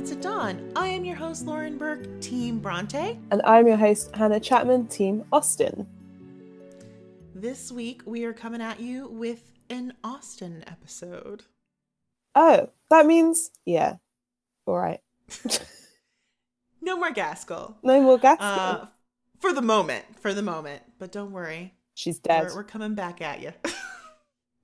Bonnets at Dawn. I am your host, Lauren Burke, Team Bronte. And I'm your host, Hannah Chapman, Team Austen. This week, we are coming at you with an Austen episode. Oh, that means, yeah. All right. no more Gaskell. No more Gaskell. Uh, for the moment. For the moment. But don't worry. She's dead. We're, we're coming back at you.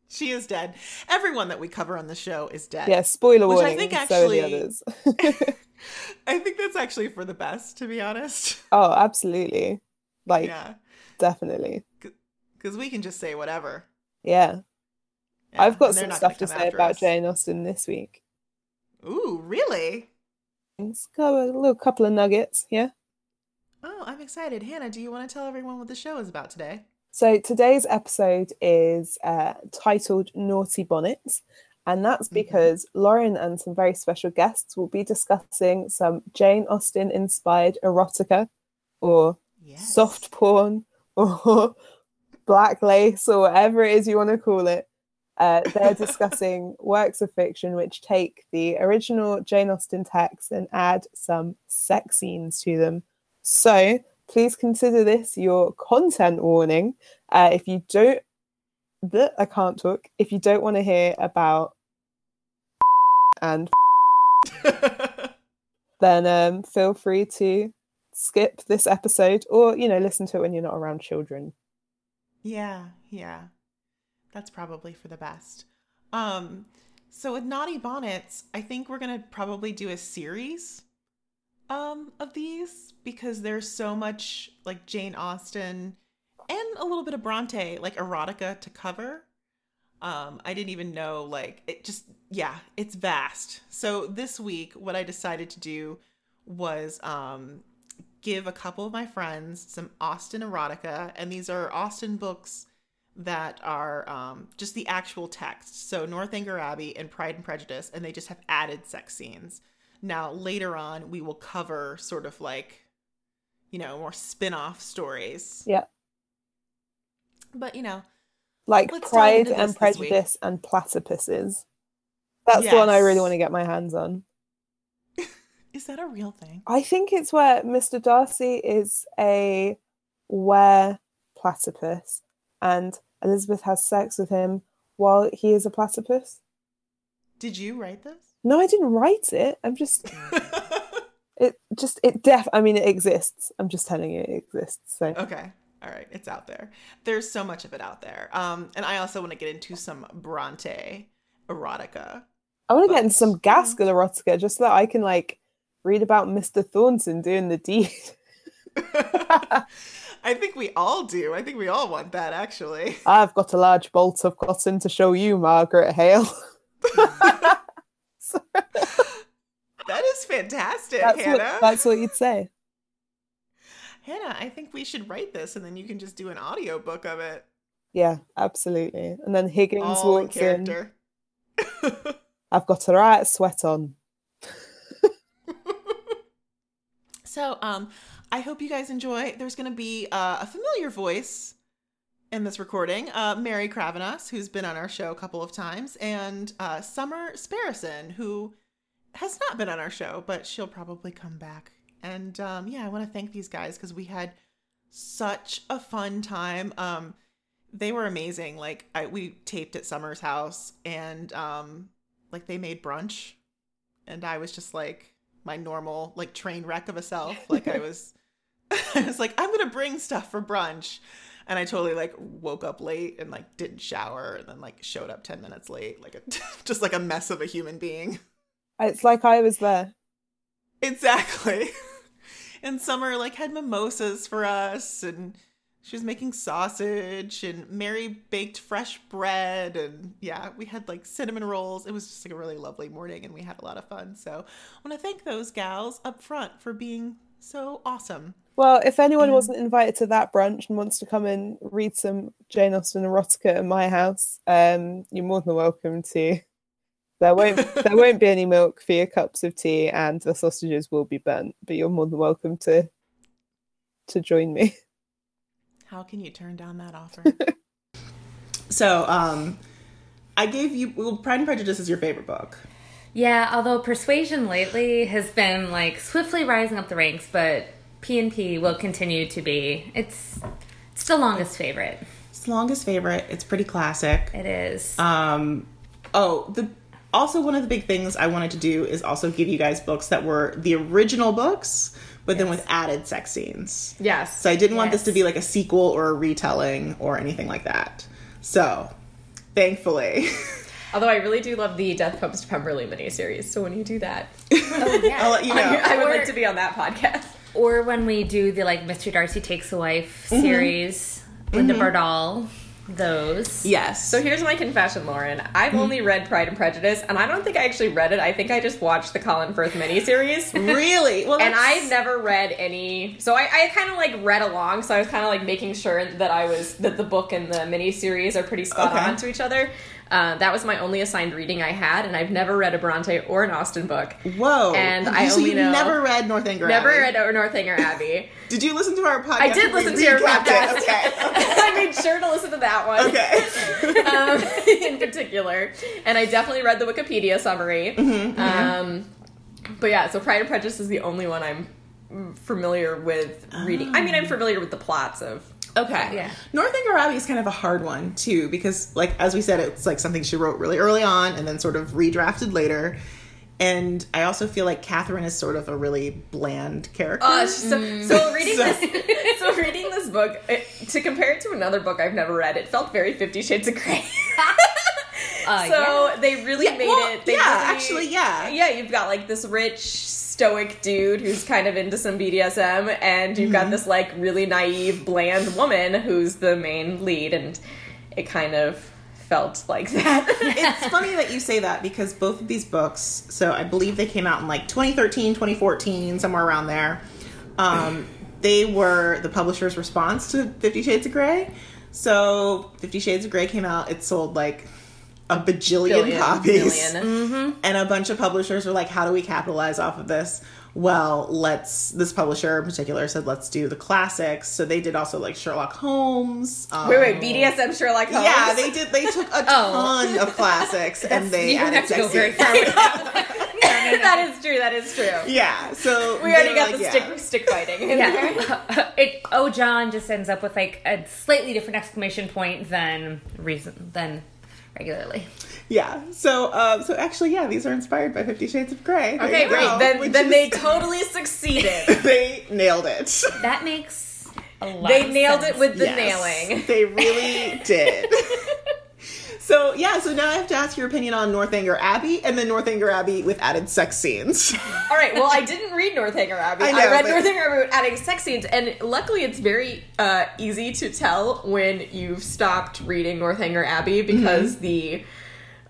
she is dead. Everyone that we cover on the show is dead. Yeah, spoiler warning. Which I think actually, so the others. I think that's actually for the best, to be honest. Oh, absolutely. Like, yeah. definitely. Because we can just say whatever. Yeah. yeah. I've got some stuff to say about us. Jane Austen this week. Ooh, really? It's got a little couple of nuggets, yeah. Oh, I'm excited. Hannah, do you want to tell everyone what the show is about today? So today's episode is uh, titled Naughty Bonnets, and that's mm-hmm. because mm-hmm. Lauren and some very special guests will be discussing some Jane Austen inspired erotica or yes. soft porn or black lace or whatever it is you want to call it. Uh, they're discussing works of fiction which take the original Jane Austen text and add some sex scenes to them. So please consider this your content warning. Uh, if you don't, the, I can't talk. If you don't want to hear about and then um, feel free to skip this episode or you know listen to it when you're not around children. Yeah, yeah, that's probably for the best. Um, so with Naughty Bonnets, I think we're gonna probably do a series um of these because there's so much like Jane Austen and a little bit of Bronte like erotica to cover. Um I didn't even know like it just yeah, it's vast. So this week what I decided to do was um give a couple of my friends some Austen erotica and these are Austen books that are um, just the actual text. So Northanger Abbey and Pride and Prejudice, and they just have added sex scenes. Now, later on, we will cover sort of like, you know, more spin off stories. Yeah. But, you know, like Pride and Prejudice and Platypuses. That's yes. the one I really want to get my hands on. is that a real thing? I think it's where Mr. Darcy is a were platypus and Elizabeth has sex with him while he is a platypus. Did you write this? No, I didn't write it. I'm just it just it def I mean it exists. I'm just telling you it exists. So Okay. All right, it's out there. There's so much of it out there. Um and I also want to get into some Bronte erotica. I want to get into some Gaskell erotica just so that I can like read about Mr. Thornton doing the deed. I think we all do. I think we all want that actually. I've got a large bolt of cotton to show you, Margaret Hale. that is fantastic, that's Hannah. What, that's what you'd say. Hannah, I think we should write this and then you can just do an audio book of it. Yeah, absolutely. And then Higgins All walks in. I've got a right sweat on. so, um, I hope you guys enjoy. There's going to be uh, a familiar voice in this recording, uh, Mary Kravenos, who's been on our show a couple of times, and uh, Summer Sparrison, who has not been on our show, but she'll probably come back. And um, yeah, I want to thank these guys because we had such a fun time. Um, they were amazing. Like I, we taped at Summer's house, and um, like they made brunch, and I was just like my normal like train wreck of a self. Like I was, I was like, I'm gonna bring stuff for brunch and I totally like woke up late and like didn't shower and then like showed up 10 minutes late like a, just like a mess of a human being. It's like I was there. Exactly. and Summer like had mimosas for us and she was making sausage and Mary baked fresh bread and yeah, we had like cinnamon rolls. It was just like a really lovely morning and we had a lot of fun. So I want to thank those gals up front for being so awesome. Well, if anyone wasn't invited to that brunch and wants to come and read some Jane Austen erotica at my house, um, you're more than welcome to. There won't there won't be any milk for your cups of tea, and the sausages will be burnt. But you're more than welcome to to join me. How can you turn down that offer? so, um, I gave you well, Pride and Prejudice is your favorite book. Yeah, although Persuasion lately has been like swiftly rising up the ranks, but P and P will continue to be it's it's the longest favorite. It's the longest favorite. It's pretty classic. It is. Um, oh, the also one of the big things I wanted to do is also give you guys books that were the original books, but then with added sex scenes. Yes. So I didn't want this to be like a sequel or a retelling or anything like that. So, thankfully, Although I really do love the Death Post Pemberley miniseries. So when you do that, oh yeah. I'll let you know. I would Or- like to be on that podcast. Or when we do the like Mr. Darcy Takes a Wife Mm-hmm. series, Linda Berdoll, those. yes. So here's my confession, Lauren. I've only read Pride and Prejudice, and I don't think I actually read it. I think I just watched the Colin Firth miniseries. really, well, and I've never read any. So I, I kind of like read along. So I was kind of like making sure that I was that the book and the miniseries are pretty spot Okay. on to each other. Uh, that was my only assigned reading I had, and I've never read a Bronte or an Austen book. Whoa. and I so only know- never read Northanger Never Abbey? read Northanger Abbey. Did you listen to our podcast? I did listen to your podcast. it? Okay. I made sure to listen to that one. Okay. um, in particular, and I definitely read the Wikipedia summary. Mm-hmm, Um, but yeah, so Pride and Prejudice is the only one I'm familiar with reading. I mean, I'm familiar with the plots of. Okay. Yeah. Northanger Abbey is kind of a hard one too because, like as we said, it's like something she wrote really early on and then sort of redrafted later. And I also feel like Catherine is sort of a really bland character. Uh, so, so reading this, so reading this book it, to compare it to another book I've never read, it felt very Fifty Shades of Grey. Uh, so they really Yeah, made well, it. They yeah, really- actually, yeah. yeah. You've got like this rich stoic dude who's kind of into some BDSM, and you've Mm-hmm. got this like really naive, bland woman who's the main lead, and it kind of felt like that. it's funny that you say that because both of these books, so I believe they came out in like 2013, 2014, somewhere around there. Um, they were the publisher's response to Fifty Shades of Grey. So Fifty Shades of Grey came out, it sold like a bajillion Billion, copies. million. And a bunch of publishers were like, how do we capitalize off of this? Well, let's, this publisher in particular said, let's do the classics. So they did also like Sherlock Holmes. Um, Wait, wait, BDSM Sherlock Holmes. yeah, they did. They took a Oh. ton of classics and they you don't added have to go very far with that. that is true. That is true. Yeah, so We already got like, the yeah. stick stick fighting. in there. Yeah. it oh John just ends up with like a slightly different exclamation point than reason than regularly. Yeah, so um, so actually, yeah, these are inspired by Fifty Shades of Grey. There Okay, great. go, Then then is- they totally succeeded. they nailed it. That makes a lot. they of nailed sense. it with the Yes, nailing. They really did. So yeah, so now I have to ask your opinion on Northanger Abbey and then Northanger Abbey with added sex scenes. All right. Well, I didn't read Northanger Abbey. I I, read but- Northanger Abbey with adding sex scenes, and luckily, it's very uh, easy to tell when you've stopped reading Northanger Abbey because the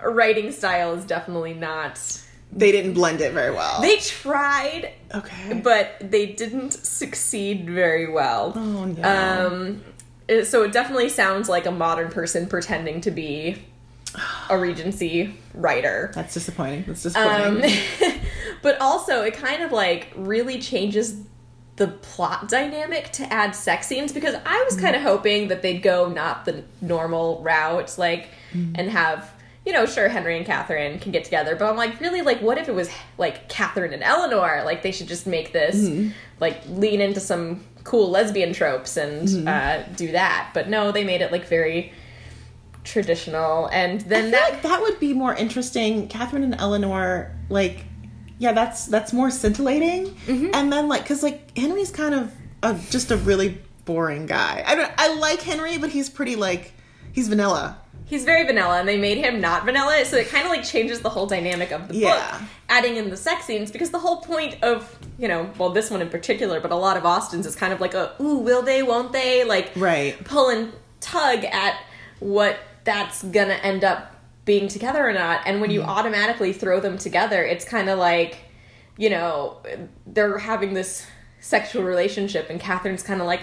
writing style is definitely not. they didn't blend it very well. They tried, okay. but they didn't succeed very well. oh no. Um, it- so it definitely sounds like a modern person pretending to be a Regency writer. That's disappointing. That's Um, disappointing. but also, it kind of like really changes the plot dynamic to add sex scenes because I was kind of mm. hoping that they'd go not the normal route, like, mm. and have. You know, sure, Henry and Catherine can get together, but I'm like, really, like, what if it was like Catherine and Eleanor? Like, they should just make this, mm-hmm. like, lean into some cool lesbian tropes and uh, do that. But no, they made it like very traditional, and then that like that would be more interesting. Catherine and Eleanor, like, yeah, that's that's more scintillating. Mm-hmm. And then like, cause like Henry's kind of a, just a really boring guy. I don't. I like Henry, but he's pretty like he's vanilla. He's very vanilla, and they made him not vanilla, so it kind of like changes the whole dynamic of the book, adding in the sex scenes because the whole point of you know, well, this one in particular, but a lot of Austen's is kind of like a ooh, will they, won't they, like Right. pull and tug at what that's gonna end up being together or not, and when you mm-hmm. automatically throw them together, it's kind of like you know they're having this sexual relationship, and Catherine's kind of like.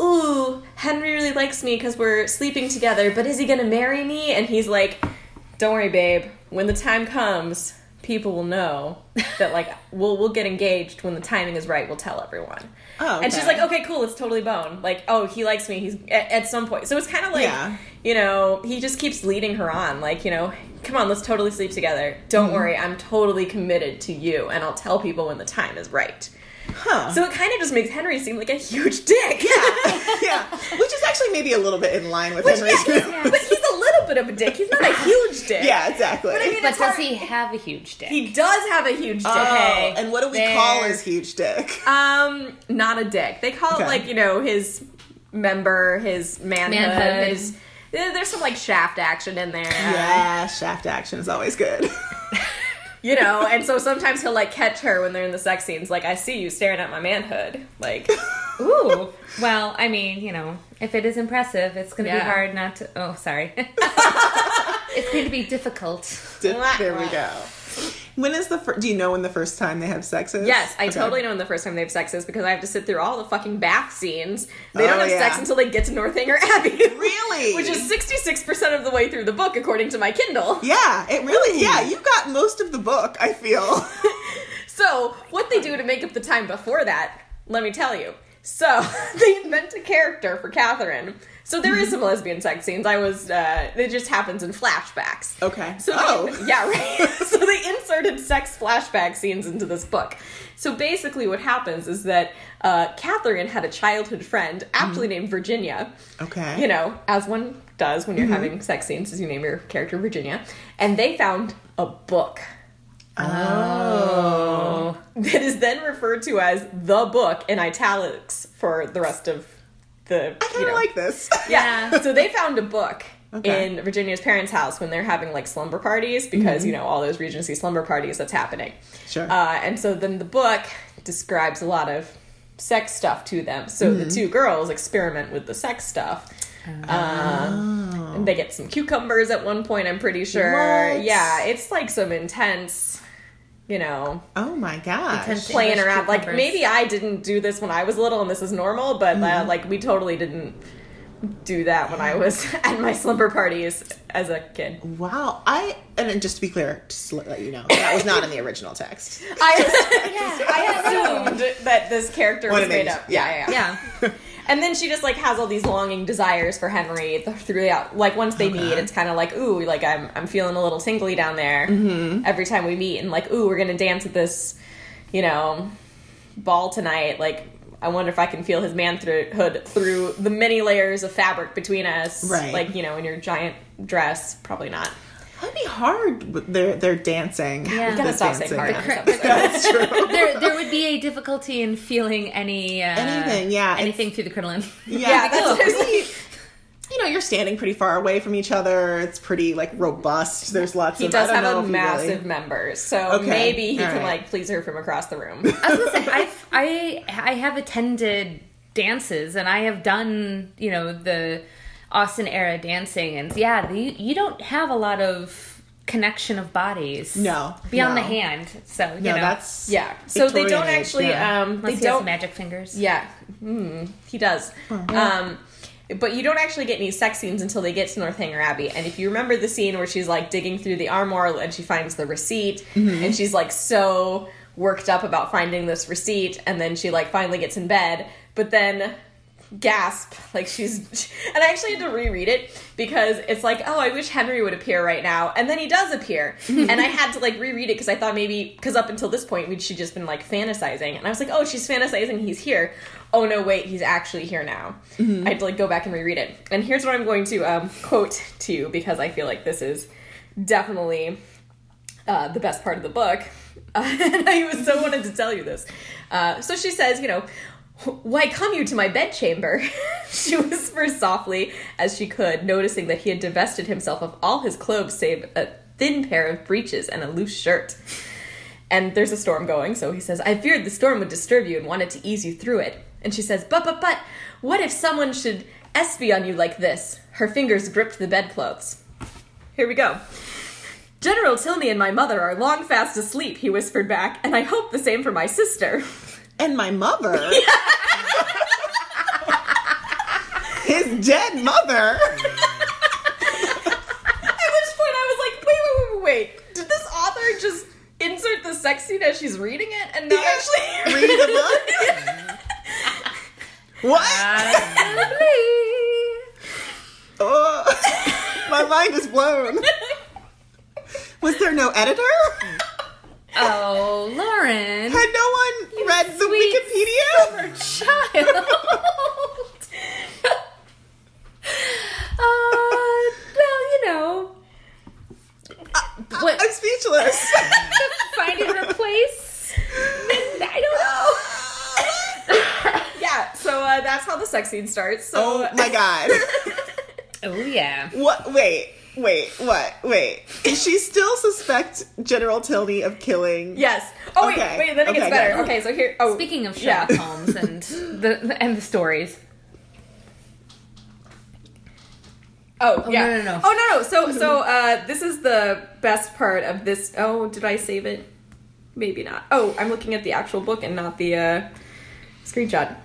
Ooh, Henry really likes me because we're sleeping together, but is he gonna marry me? And he's like, Don't worry, babe. When the time comes, people will know that like we'll we'll get engaged when the timing is right. We'll tell everyone. Oh, And she's like, okay, cool, it's totally bone. Like, oh, he likes me. He's at, at some point. So it's kind of like, Yeah. you know, he just keeps leading her on. Like, you know, come on, let's totally sleep together. Mm-hmm. Don't worry, I'm totally committed to you, and I'll tell people when the time is right. Huh. So it kind of just makes Henry seem like a huge dick. yeah, yeah, which is actually maybe a little bit in line with Which, Henry's. yeah, he's- but he's a little bit of a dick. He's not a huge dick. yeah, exactly. But I mean, But does hard- he have a huge dick? He does have a huge dick. oh, and what do we call his huge dick? Um, not a dick. They call Okay. it like you know his member, his manhood, Manhood. his. There's some like shaft action in there. Yeah, shaft action is always good. You know, and so sometimes he'll like catch her when they're in the sex scenes. Like, I see you staring at my manhood. Like, Ooh. Well, I mean, you know, if it is impressive, it's going to Yeah. be hard not to. Oh, sorry. it's going to be difficult. there we go. When is the first? Do you know when the first time they have sex is? yes, I Okay. totally know when the first time they have sex is because I have to sit through all the fucking bath scenes. They don't Oh, have sex until they get to Northanger Abbey. Really? Which is 66% of the way through the book, according to my Kindle. Yeah, it really. Yeah, you got most of the book. I feel. So, what they do to make up the time before that, let me tell you. So, they invent a character for Catherine. So, there is some lesbian sex scenes. I was, uh, it just happens in flashbacks. Okay. So, oh. they, yeah, right. so, they inserted sex flashback scenes into this book. So, basically, what happens is that uh, Catherine had a childhood friend, aptly named Virginia Okay. you know, as one does when you're having sex scenes, is you name your character Virginia, and they found a book Oh. that is then referred to as the book in italics for the rest of the. I kind of like this. Yeah. so they found a book Okay. in Virginia's parents' house when they're having like slumber parties because you know all those Regency slumber parties that's happening. Sure. Uh, and so then the book describes a lot of sex stuff to them. So the two girls experiment with the sex stuff. Uh, and they get some cucumbers at one point. I'm pretty sure. What? Yeah, it's like some intense, you know, oh my gosh. Intense- playing English around. Like maybe I didn't do this when I was little, and this is normal, but uh, like we totally didn't do that when I was at my slumber parties as a kid. Wow. I and just to be clear, just to let you know, that was not in the original text. I, I assumed that this character was made up. Yeah, yeah, yeah. Yeah. And then she just like has all these longing desires for Henry th- throughout. Like once they meet, it's kind of like ooh, like I'm I'm feeling a little tingly down there mm-hmm. every time we meet, and like ooh, we're gonna dance at this, you know, ball tonight. Like I wonder if I can feel his manhood through the many layers of fabric between us. Right. Like you know, in your giant dress, probably not. That'd be hard. with They're they're dancing. Yeah. with We Gotta this stop saying dancing. hard. The on cra- this episode. That's true. there, there would be a difficulty in feeling any uh, Anything, yeah, it's- anything through the crinoline. Yeah, Yeah, because that's- really, you know, you're standing pretty far away from each other. It's pretty like robust. There's lots He of. does I don't have know a massive really- member, so Okay, maybe he all can right. like please her from across the room. I was gonna say I've, I I have attended dances and I have done you know the Austen era dancing and yeah the, you don't have a lot of connection of bodies No, beyond no. the hand so you No, know that's Yeah. So they don't age, actually. yeah. Um, they unless he don't. magic fingers Yeah. Mm, he does. Um, but you don't actually get any sex scenes until they get to Northanger Abbey. And if you remember the scene where she's like digging through the armoire and she finds the receipt, Mm-hmm. and she's like so worked up about finding this receipt, and then she like finally gets in bed, but then gasp like she's and i actually had to reread it because it's like oh i wish henry would appear right now and then he does appear. And i had to like reread it because i thought maybe because up until this point we'd she just been like fantasizing and i was like oh she's fantasizing he's here. Oh no wait he's actually here now. I had to like go back and reread it. And here's what i'm going to um, quote to you because i feel like this is definitely uh, the best part of the book. Uh, and I was so wanted to tell you this. Uh, so she says, you know, why come you to my bedchamber? she whispered softly as she could, noticing that he had divested himself of all his clothes save a thin pair of breeches and a loose shirt. And there's a storm going, so he says, I feared the storm would disturb you and wanted to ease you through it. And she says, But, but, but, what if someone should espy on you like this? Her fingers gripped the bedclothes. Here we go. General Tilney and my mother are long fast asleep, he whispered back, and I hope the same for my sister. And my mother. His dead mother. At which point I was like, wait, wait, wait, wait. Did this author just insert the sex scene as she's reading it and not Yeah. actually Read the book. what? Oh, my mind is blown. Was there no editor? oh, Lauren. Had no one read the Wikipedia? child. uh, well, you know, what I'm speechless. finding her place. I don't know. yeah. So uh, that's how the sex scene starts. So oh my god. Oh yeah. What? Wait, wait, what? Wait. Does she still suspect General Tilney of killing? Yes. Oh Okay. wait, wait. Then it gets better. good. Okay, so here. Oh, Speaking of yeah. Sherlock Holmes and the and the stories. Oh, Oh, yeah. no, no, no. Oh no, no. So so uh, this is the best part of this. Oh, did I save it? Maybe not. Oh, I'm looking at the actual book and not the uh, screenshot.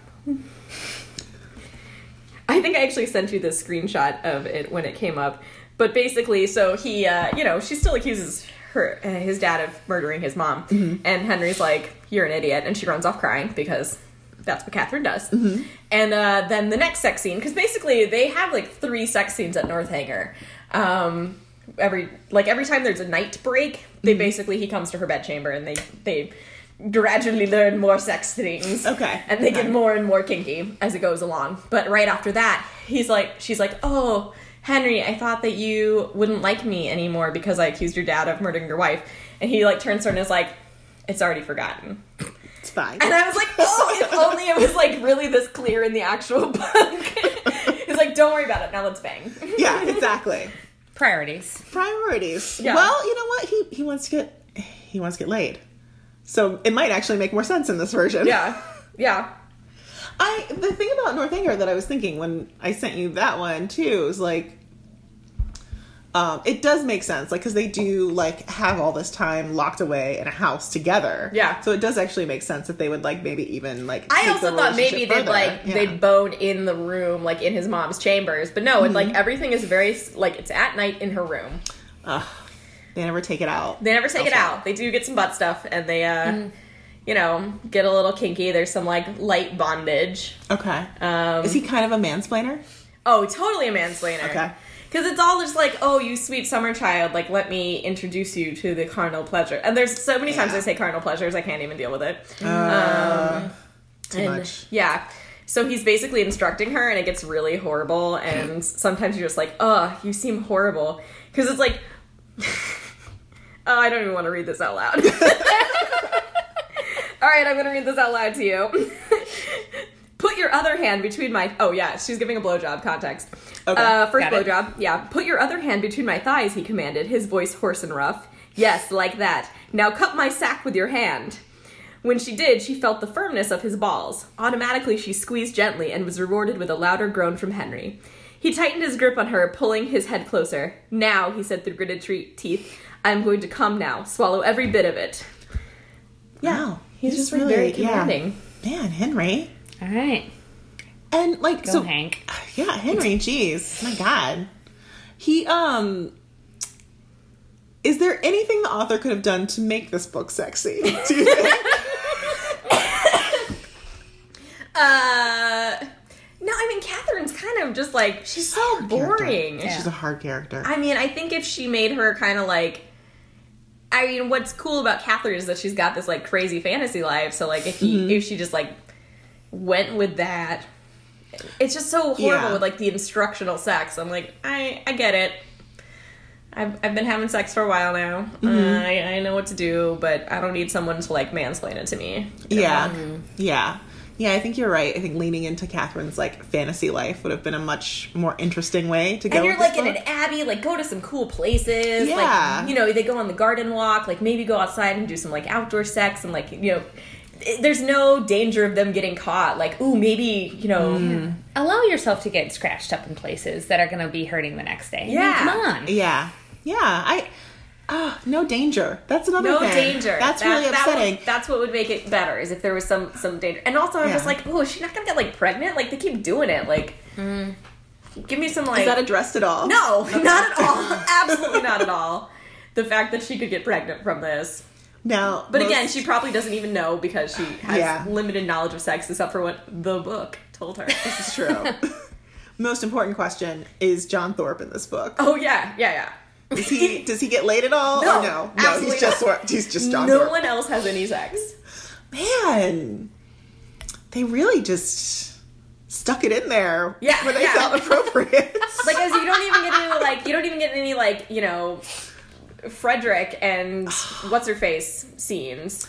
I think I actually sent you the screenshot of it when it came up. But basically, so he, uh, you know, she still accuses her, uh, his dad of murdering his mom, and Henry's like, "You're an idiot," and she runs off crying because that's what Catherine does. And uh, then the next sex scene, because basically they have like three sex scenes at Northanger. Um, every like every time there's a night break, they basically he comes to her bedchamber and they they gradually learn more sex things. Okay. and they get more and more kinky as it goes along. But right after that, he's like, she's like, oh. Henry, I thought that you wouldn't like me anymore because I accused your dad of murdering your wife. And he like turns to her and is like, it's already forgotten. It's fine. And I was like, oh, if only it was like really this clear in the actual book. He's like, don't worry about it. Now let's bang. yeah, exactly. Priorities. Priorities. Yeah. Well, you know what? He he wants to get he wants to get laid. So it might actually make more sense in this version. Yeah. Yeah. I the thing about Northanger that I was thinking when I sent you that one too is like um, it does make sense, like because they do like have all this time locked away in a house together. Yeah. So it does actually make sense that they would like maybe even like. I also thought maybe relationship they'd further. like Yeah. they'd bone in the room, like in his mom's chambers. But no, it, Mm-hmm. like everything is very like it's at night in her room. Ugh, they never take it out. They never take it out. They do get some butt stuff, and they uh, you know, get a little kinky. There's some like light bondage. Okay. Um, is he kind of a mansplainer? Oh, totally a mansplainer. Okay. Because it's all just like, oh, you sweet summer child, like, let me introduce you to the carnal pleasure. And there's so many times Yeah. I say carnal pleasures, I can't even deal with it. Uh, too And, much. Yeah. So he's basically instructing her, and it gets really horrible. And sometimes you're just like, oh, you seem horrible. Because it's like, oh, I don't even want to read this out loud. All right, I'm going to read this out loud to you. Put your other hand between my. Oh, yeah, she's giving a blowjob context. Okay, Uh, first blowjob. Yeah. Put your other hand between my thighs, he commanded, his voice hoarse and rough. Yes, like that. Now cut my sack with your hand. When she did, she felt the firmness of his balls. Automatically, she squeezed gently and was rewarded with a louder groan from Henry. He tightened his grip on her, pulling his head closer. Now, he said through gritted teeth, I'm going to come now. Swallow every bit of it. Wow. He's, just, really, very commanding. Yeah. Man, Henry. All right. And like Go so Hank. Yeah, Henry, jeez. My God. He um is there anything the author could have done to make this book sexy? Do you think? Uh, no, I mean, Catherine's kind of just like, she's so boring. She's a hard character. I mean, I think if she made her kind of like, I mean, what's cool about Catherine is that she's got this like crazy fantasy life. So like, if he Mm-hmm. if she just like went with that, it's just so horrible Yeah. with like the instructional sex. I'm like, I I get it. I've, I've been having sex for a while now. Mm-hmm. Uh, I, I know what to do, but I don't need someone to like mansplain it to me. yeah. Yeah. Yeah, I think you're right. I think leaning into Catherine's like fantasy life would have been a much more interesting way to go. And you're like in an abbey, like go to some cool places. Yeah. Like, you know, they go on the garden walk, like maybe go outside and do some like outdoor sex and like, you know, there's no danger of them getting caught. Like, ooh, maybe, you know, Mm. Allow yourself to get scratched up in places that are going to be hurting the next day. I mean, Yeah. come on. Yeah. Yeah. I ah, no danger. That's another no thing. danger. That's That- really that would- upsetting. that's what would make it better is if there was some some danger. And also, I'm just like, oh, is she not gonna get like pregnant? Like they keep doing it. Like, give me some like. Is that addressed at all? no, not at all. Absolutely not at all. The fact that she could get pregnant from this. Now, But most- again, she probably doesn't even know because she has Yeah. limited knowledge of sex except for what the book told her. this is true. most important question is John Thorpe in this book? oh yeah, yeah, yeah. Does he does he get laid at all? No, no, no, he's just not. He's just John no Thorpe. one else has any sex. Man, they really just stuck it in there Yeah, where they yeah. felt appropriate. Like, as you don't even get any like you don't even get any like you know Frederick and what's her face scenes.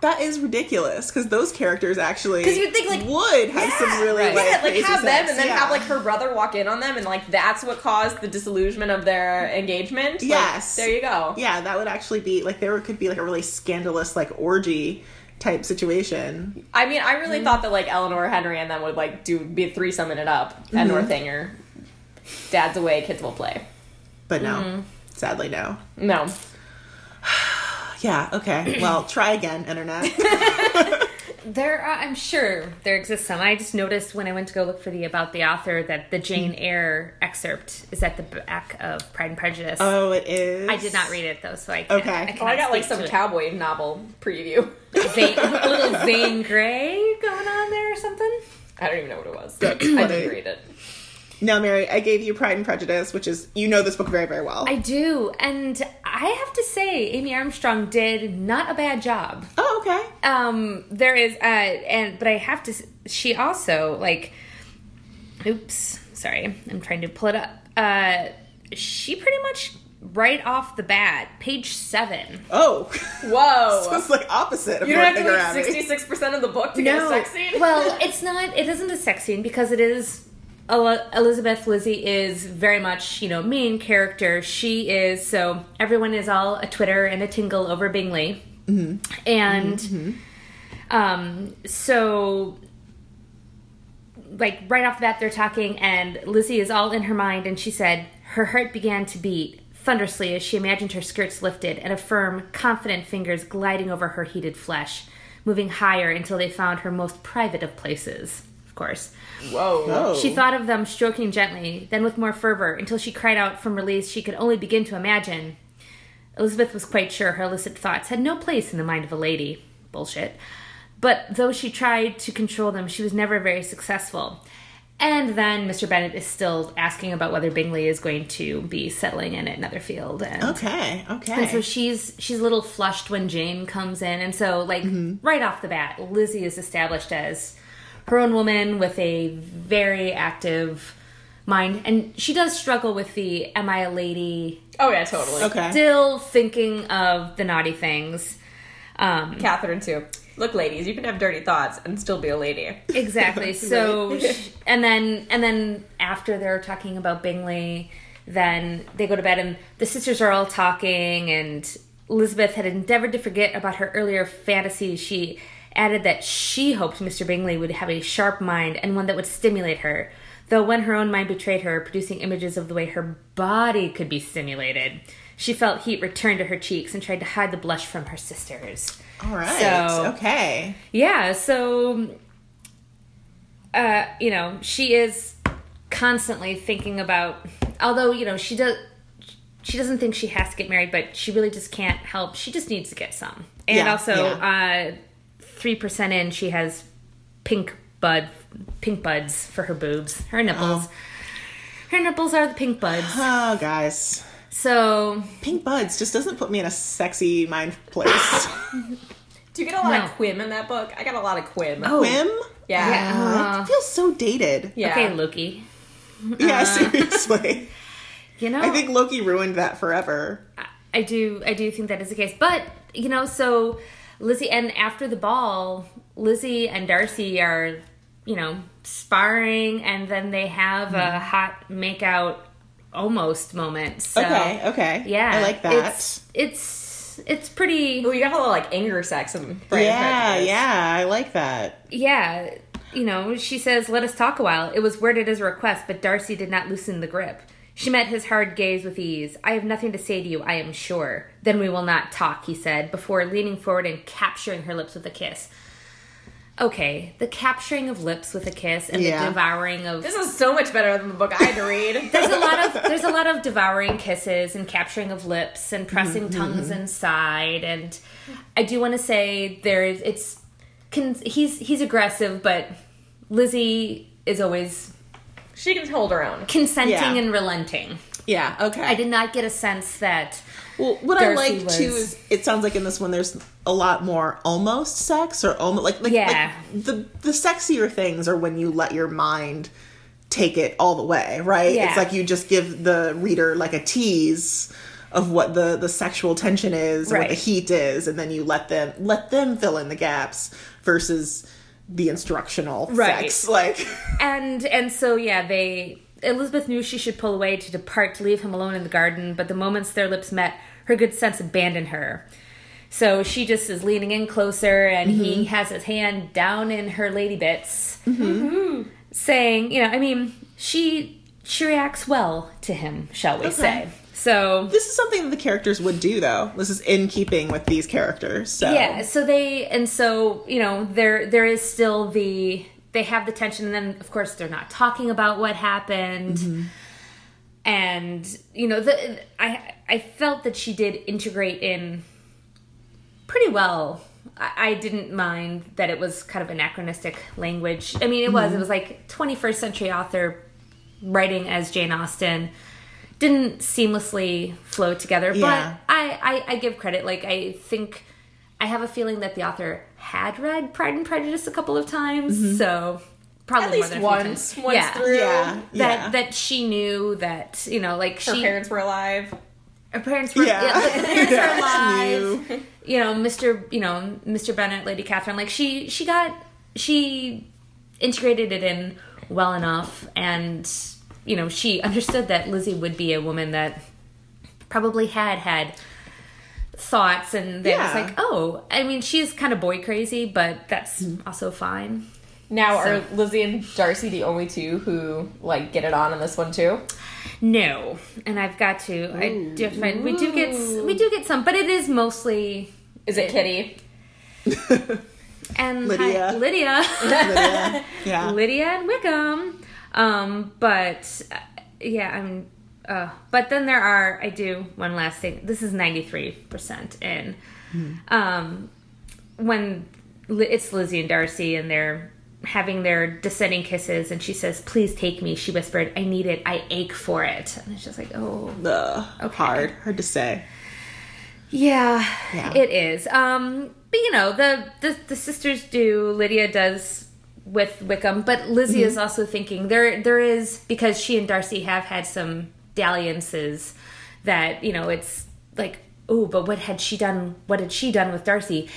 That is ridiculous because those characters actually because you'd think, like, would have some really right. like, yeah, like have them and then Yeah. have like her brother walk in on them and like that's what caused the disillusionment of their engagement. Like, Yes. there you go. yeah, that would actually be like there could be like a really scandalous like orgy type situation. I mean, I really thought that like Eleanor, Henry, and them would like do be a threesome it up at Northanger. Dad's away, kids will play. But no, Mm-hmm. sadly, no. No, Yeah, okay. Well, try again, internet. There, are, I'm sure there exists some. I just noticed when I went to go look for the about the author that the Jane Eyre excerpt is at the back of Pride and Prejudice. oh, it is. I did not read it though, so I can't, Okay. I, Oh, I got like some to cowboy novel preview. Zane, a little Zane Grey going on there or something. I don't even know what it was. I didn't read it. Now, Mary, I gave you Pride and Prejudice, which is you know this book very, very well. I do, and I have to say, Amy Armstrong did not a bad job. oh, okay. um there is uh and but i have to she also like oops sorry i'm trying to pull it up uh she pretty much right off the bat page seven Oh, Whoa. so it's like opposite of you don't have to read sixty six percent of the book to get a sex scene. well it's not it isn't a sex scene because it is Elizabeth Lizzie is very much, you know, main character. She is so everyone is all a Twitter and a tingle over Bingley, and um, so like right off the bat they're talking and lizzie is all in her mind and she said her heart began to beat thunderously as she imagined her skirts lifted and a firm confident fingers gliding over her heated flesh moving higher until they found her most private of places course Whoa. Oh. she thought of them stroking gently then with more fervor until she cried out from release she could only begin to imagine elizabeth was quite sure her illicit thoughts had no place in the mind of a lady bullshit but though she tried to control them, she was never very successful. And then Mr. Bennet is still asking about whether Bingley is going to be settling in at Netherfield. And, Okay, okay. and so she's she's a little flushed when Jane comes in. And so like mm-hmm. right off the bat, Lizzie is established as her own woman with a very active mind. And she does struggle with the am I a lady? Oh yeah, totally. okay. Still thinking of the naughty things. Um, Catherine too. Look, ladies, you can have dirty thoughts and still be a lady. Exactly. So, sh- and then and then after they're talking about Bingley, then they go to bed and the sisters are all talking. And Elizabeth had endeavored to forget about her earlier fantasies. She added that she hoped Mr. Bingley would have a sharp mind and one that would stimulate her. Though when her own mind betrayed her, producing images of the way her body could be stimulated, she felt heat return to her cheeks and tried to hide the blush from her sisters. All right. So- okay. Yeah, so uh, you know, she is constantly thinking about although, you know, she does she doesn't think she has to get married, but she really just can't help. She just needs to get some. And Yeah, also uh 3% in she has pink bud pink buds for her boobs, her nipples. Her nipples are the pink buds. Oh, guys. So, Pink Buds just doesn't put me in a sexy mind place. Do you get a lot No. of Quim in that book? I got a lot of Quim. Oh. Quim? yeah. yeah. Uh, it feels so dated. Yeah. Okay, Loki. Yeah, seriously. You know, I think Loki ruined that forever. I do I do think that is the case. But, you know, so Lizzie and after the ball, Lizzie and Darcy are, you know, sparring and then they have a mm-hmm. hot makeout almost moment. So okay, okay. Yeah. I like that. It's it's it's pretty Ooh, you got a lot of like anger sex and yeah, yeah, I like that. yeah, you know, she says, "Let us talk a while." It was worded as a request, but Darcy did not loosen the grip. She met his hard gaze with ease. "I have nothing to say to you, I am sure." "Then we will not talk," he said, before leaning forward and capturing her lips with a kiss. okay, the capturing of lips with a kiss and Yeah. the devouring of This is so much better than the book I had to read. there's a lot of there's a lot of devouring kisses and capturing of lips and pressing mm-hmm. tongues inside and I do want to say there is it's can he's he's aggressive but Lizzie is always she can hold her own. consenting Yeah. and relenting. Yeah. Okay. I did not get a sense that Well, what Darcy I like was- too is it sounds like in this one there's a lot more almost sex or almost like like, Yeah. like the the sexier things are when you let your mind take it all the way, right? Yeah. It's like you just give the reader like a tease of what the the sexual tension is, what the heat is, and then you let them let them fill in the gaps versus the instructional Right. sex. Like. And and so yeah they elizabeth knew she should pull away to depart to leave him alone in the garden but the moments their lips met her good sense abandoned her. So she just is leaning in closer and he mm-hmm. has his hand down in her lady bits mm-hmm. saying you know i mean she she reacts well to him shall we say so this is something that the characters would do though. This is in keeping with these characters. So. Yeah so they and so you know there there is still the they have the tension and then of course they're not talking about what happened. Mm-hmm. And you know the i i felt that she did integrate in pretty well. I, I didn't mind that it was kind of anachronistic language. I mean it was. Mm-hmm. It was like 21st century author writing as jane austen didn't seamlessly flow together Yeah. but I, I i give credit like i think i have a feeling that the author had read pride and prejudice a couple of times mm-hmm. so probably At more least than once, once yeah through. Yeah. that yeah. that she knew that you know like Her she parents were alive. her parents were Yeah. yeah, her parents Yeah, are she alive knew. you know mr you know mr bennet lady catherine like she she got she integrated it in well enough and you know she understood that lizzie would be a woman that probably had had thoughts and then it's Yeah. like oh i mean she's kind of boy crazy but that's Mm-hmm. also fine Now So- are Lizzie and Darcy the only two who like get it on in this one too? No, and I've got to. I do have to find. We do get we do get some, but it is mostly Is it Kitty? and Lydia. hi- Lydia, yeah. yeah. Lydia and Wickham. Um, but uh, yeah, I'm. Uh, but then there are. I do one last thing. This is ninety three percent in. Um, when Li- it's Lizzie and Darcy, and they're having their descending kisses, and she says, "Please take me." She whispered, "I need it. I ache for it." And it's just like, oh. Ugh, Okay. hard, hard to say. Yeah, Yeah. it is. Um, but you know, the, the the sisters do. Lydia does with Wickham, but Lizzie Mm-hmm. is also thinking there there is because she and Darcy have had some dalliances that you know it's like oh, but what had she done? What had she done with Darcy?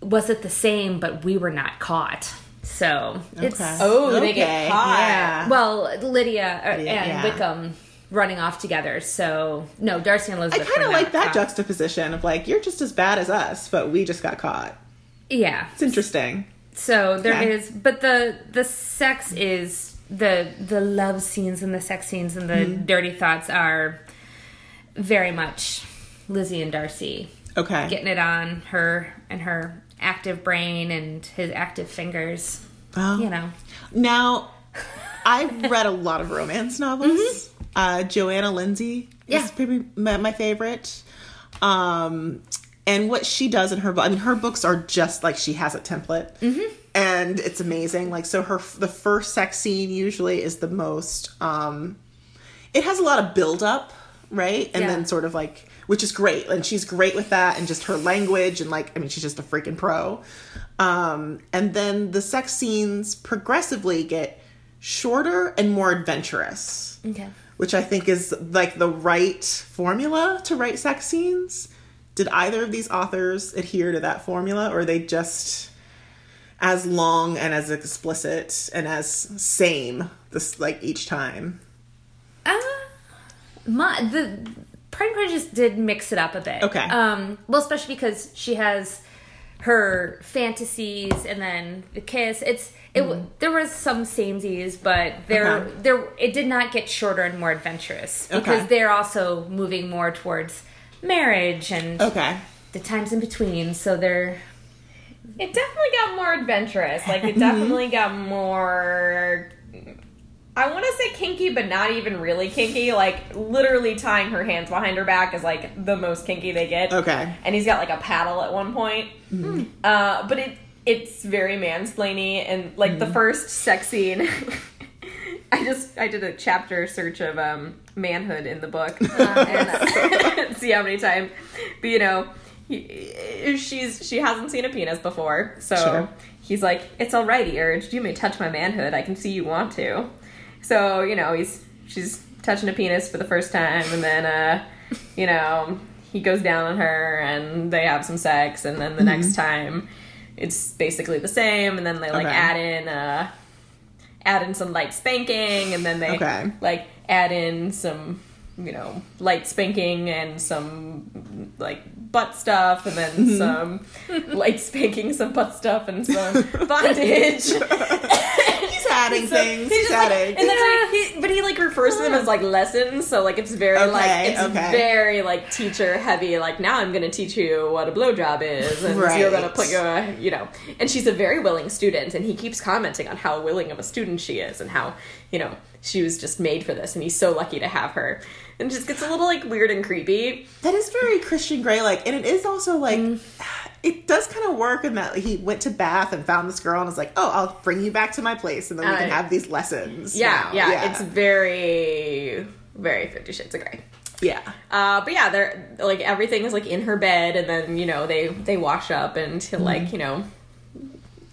Was it the same? But we were not caught. So it's Okay. Oh, they get caught. Yeah. well, Lydia uh, Lydia, and yeah. Wickham running off together. So no, Darcy and Lizzie. I kind of like that caught. juxtaposition of like you're just as bad as us, but we just got caught. Yeah, It's interesting. So there is, Okay. but the the sex is the the love scenes and the sex scenes and the Mm-hmm. dirty thoughts are very much Lizzie and Darcy Okay. getting it on her and her active brain and his active fingers. Well, You know, Now, I've read a lot of romance novels. Uh, Johanna Lindsey Yeah. is maybe my, my favorite. Um, and what she does in her book, I mean, her books are just like she has a template, and it's amazing. Like, so her the first sex scene usually is the most. Um, it has a lot of build up, right, and Yeah. then sort of like. Which is great, and she's great with that, and just her language, and like, I mean, she's just a freaking pro. Um, and then the sex scenes progressively get shorter and more adventurous, okay. which I think is like the right formula to write sex scenes. Did either of these authors adhere to that formula, or are they just as long and as explicit and as same this like each time? Uh, my the Pride and Prejudice did mix it up a bit. Okay. Um, well, especially because she has her fantasies and then the kiss. It's it. w There was some samesies, but there. Okay. there it did not get shorter and more adventurous because Okay. they're also moving more towards marriage and Okay. the times in between. So they're It definitely got more adventurous. Like it definitely got more. I want to say kinky, but not even really kinky. Like literally tying her hands behind her back is like the most kinky they get. Okay. And he's got like a paddle at one point. Uh, but it it's very mansplainy and like the first sex scene. I just I did a chapter search of um, manhood in the book and uh, see how many times. But you know, he, she's she hasn't seen a penis before, so Sure. he's like, "It's alrighty, urged. You may touch my manhood. I can see you want to." So you know, he's she's touching a penis for the first time, and then uh, you know, he goes down on her, and they have some sex, and then the next time, it's basically the same, and then they like Okay. add in uh add in some light spanking and then they Okay. like add in some you know light spanking and some like butt stuff and then Mm-hmm. some light spanking some butt stuff and some bondage He's adding So things. he's He's just like- adding. and then like, he, but he like refers to them as like lessons so like it's very Okay, like it's okay. very like teacher heavy like now i'm gonna teach you what a blowjob is and Right. you're gonna put your you know and she's a very willing student and he keeps commenting on how willing of a student she is and how you know she was just made for this and he's so lucky to have her and it just gets a little like weird and creepy That is very Christian Grey like, and it is also like Mm. it does kind of work in that he went to Bath and found this girl and was like, "Oh, I'll bring you back to my place, and then we can Uh, have these lessons." yeah now." yeah, it's very very 50 shades of gray yeah. Uh, but yeah, they're like everything is like in her bed, and then you know they they wash up and he'll like you know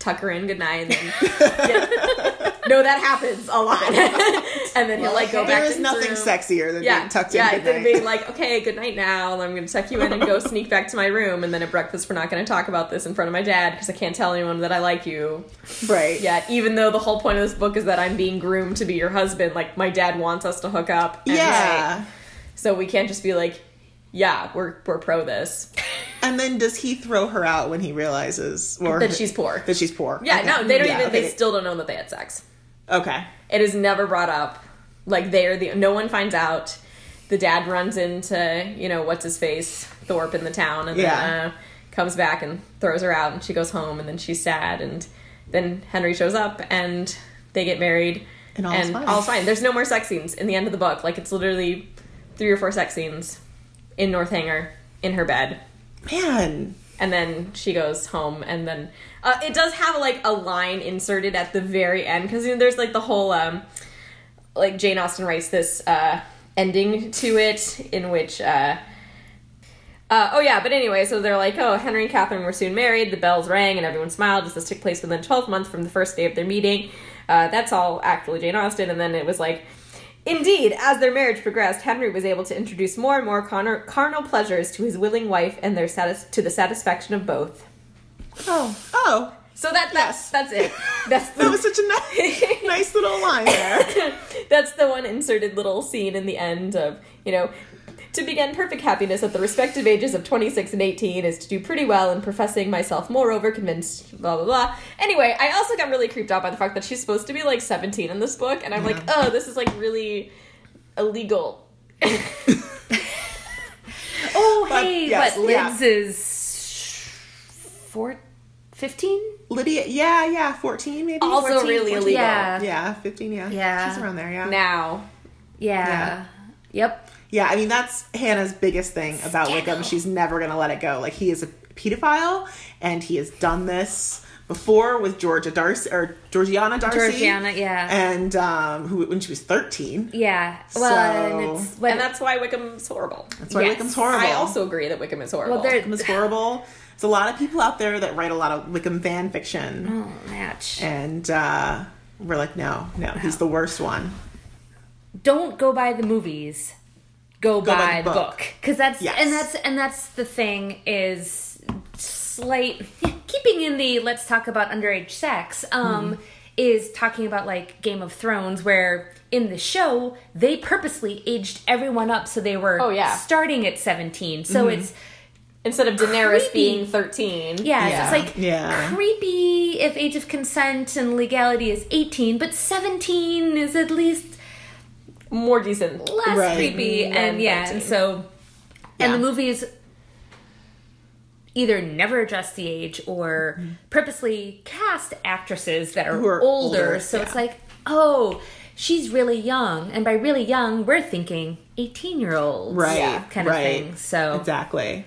tuck her in goodnight. And then, yeah. no, that happens a lot. and then he'll like go back. There to is his nothing room. sexier than Yeah, being tucked yeah, in. then Good being night. like, okay, good night now. I'm going to tuck you in and go sneak back to my room. And then at breakfast, we're not going to talk about this in front of my dad because I can't tell anyone that I like you right. yet. Even though the whole point of this book is that I'm being groomed to be your husband. Like my dad wants us to hook up. and, Yeah. like, so we can't just be like, yeah, we're we're pro this. And then does he throw her out when he realizes or That she's poor. That she's poor. Yeah, Okay. no, they don't Yeah, even. They still don't know that they had sex. Okay. It is never brought up. Like they are the no one finds out. The dad runs into you know what's his face Thorpe in the town, and Yeah. then uh, comes back and throws her out, and she goes home, and then she's sad, and then Henry shows up, and they get married, And all's fine. all's fine. There's no more sex scenes in the end of the book. Like it's literally three or four sex scenes in Northanger in her bed Man. and then she goes home and then uh, it does have like a line inserted at the very end because you know, there's like the whole um like jane austen writes this uh ending to it in which uh uh, oh yeah, but anyway, so they're like, oh, Henry and Catherine were soon married. The bells rang and everyone smiled as this took place within 12 months from the first day of their meeting. Uh, that's all actually Jane Austen. And then it was like, Indeed, as their marriage progressed, Henry was able to introduce more and more carnal, carnal pleasures to his willing wife, and their satis- to the satisfaction of both. Oh. Oh. So that that's Yes. that's it. That's That was such a nice, nice little line there. that's the one inserted little scene in the end of you know. To begin perfect happiness at the respective ages of 26 and 18 is to do pretty well in professing myself moreover convinced, blah, blah, blah. Anyway, I also got really creeped out by the fact that she's supposed to be like 17 in this book, and I'm like, oh, this is like really illegal. Oh, But, hey, yes, what, yeah. Liz is four, 15? Lydia, yeah, yeah, 14 maybe? Also 14, really 14. illegal. Yeah. Yeah, 15, yeah. Yeah. She's around there, yeah. Now, Yeah. Yeah. Yep. Yeah, I mean, that's Hannah's biggest thing about Wickham. She's never going to let it go. Like, he is a pedophile, and he has done this before with Georgia Darcy, or Georgiana Darcy. Georgiana, yeah. And um, who, when she was 13. Yeah. Well, So- and it's when and that's why Wickham's horrible. That's why Yes. Wickham's horrible. I also agree that Wickham is horrible. well, there. Wickham is horrible. There's a lot of people out there that write a lot of Wickham fan fiction. Oh, match. And uh, we're like, no, no, he's the worst one. Don't go by the movies. Go, by by, the book. Because that's Yes. and that's and that's the thing is slight keeping in the let's talk about underage sex. Um, Mm-hmm. is talking about like Game of Thrones where in the show they purposely aged everyone up so they were Oh, yeah. starting at 17 so Mm-hmm. it's Instead of Daenerys Creepy. being 13. yeah, Yeah. it's like Yeah. creepy if age of consent and legality is 18 but 17 is at least More decent. less Right. creepy Than and yeah and so and the movies either never address the age or purposely cast actresses that are, Mm-hmm. Who are older. older, So it's like, oh, she's really young. And by really young, we're thinking 18 year olds. right Kind of right. thing. So exactly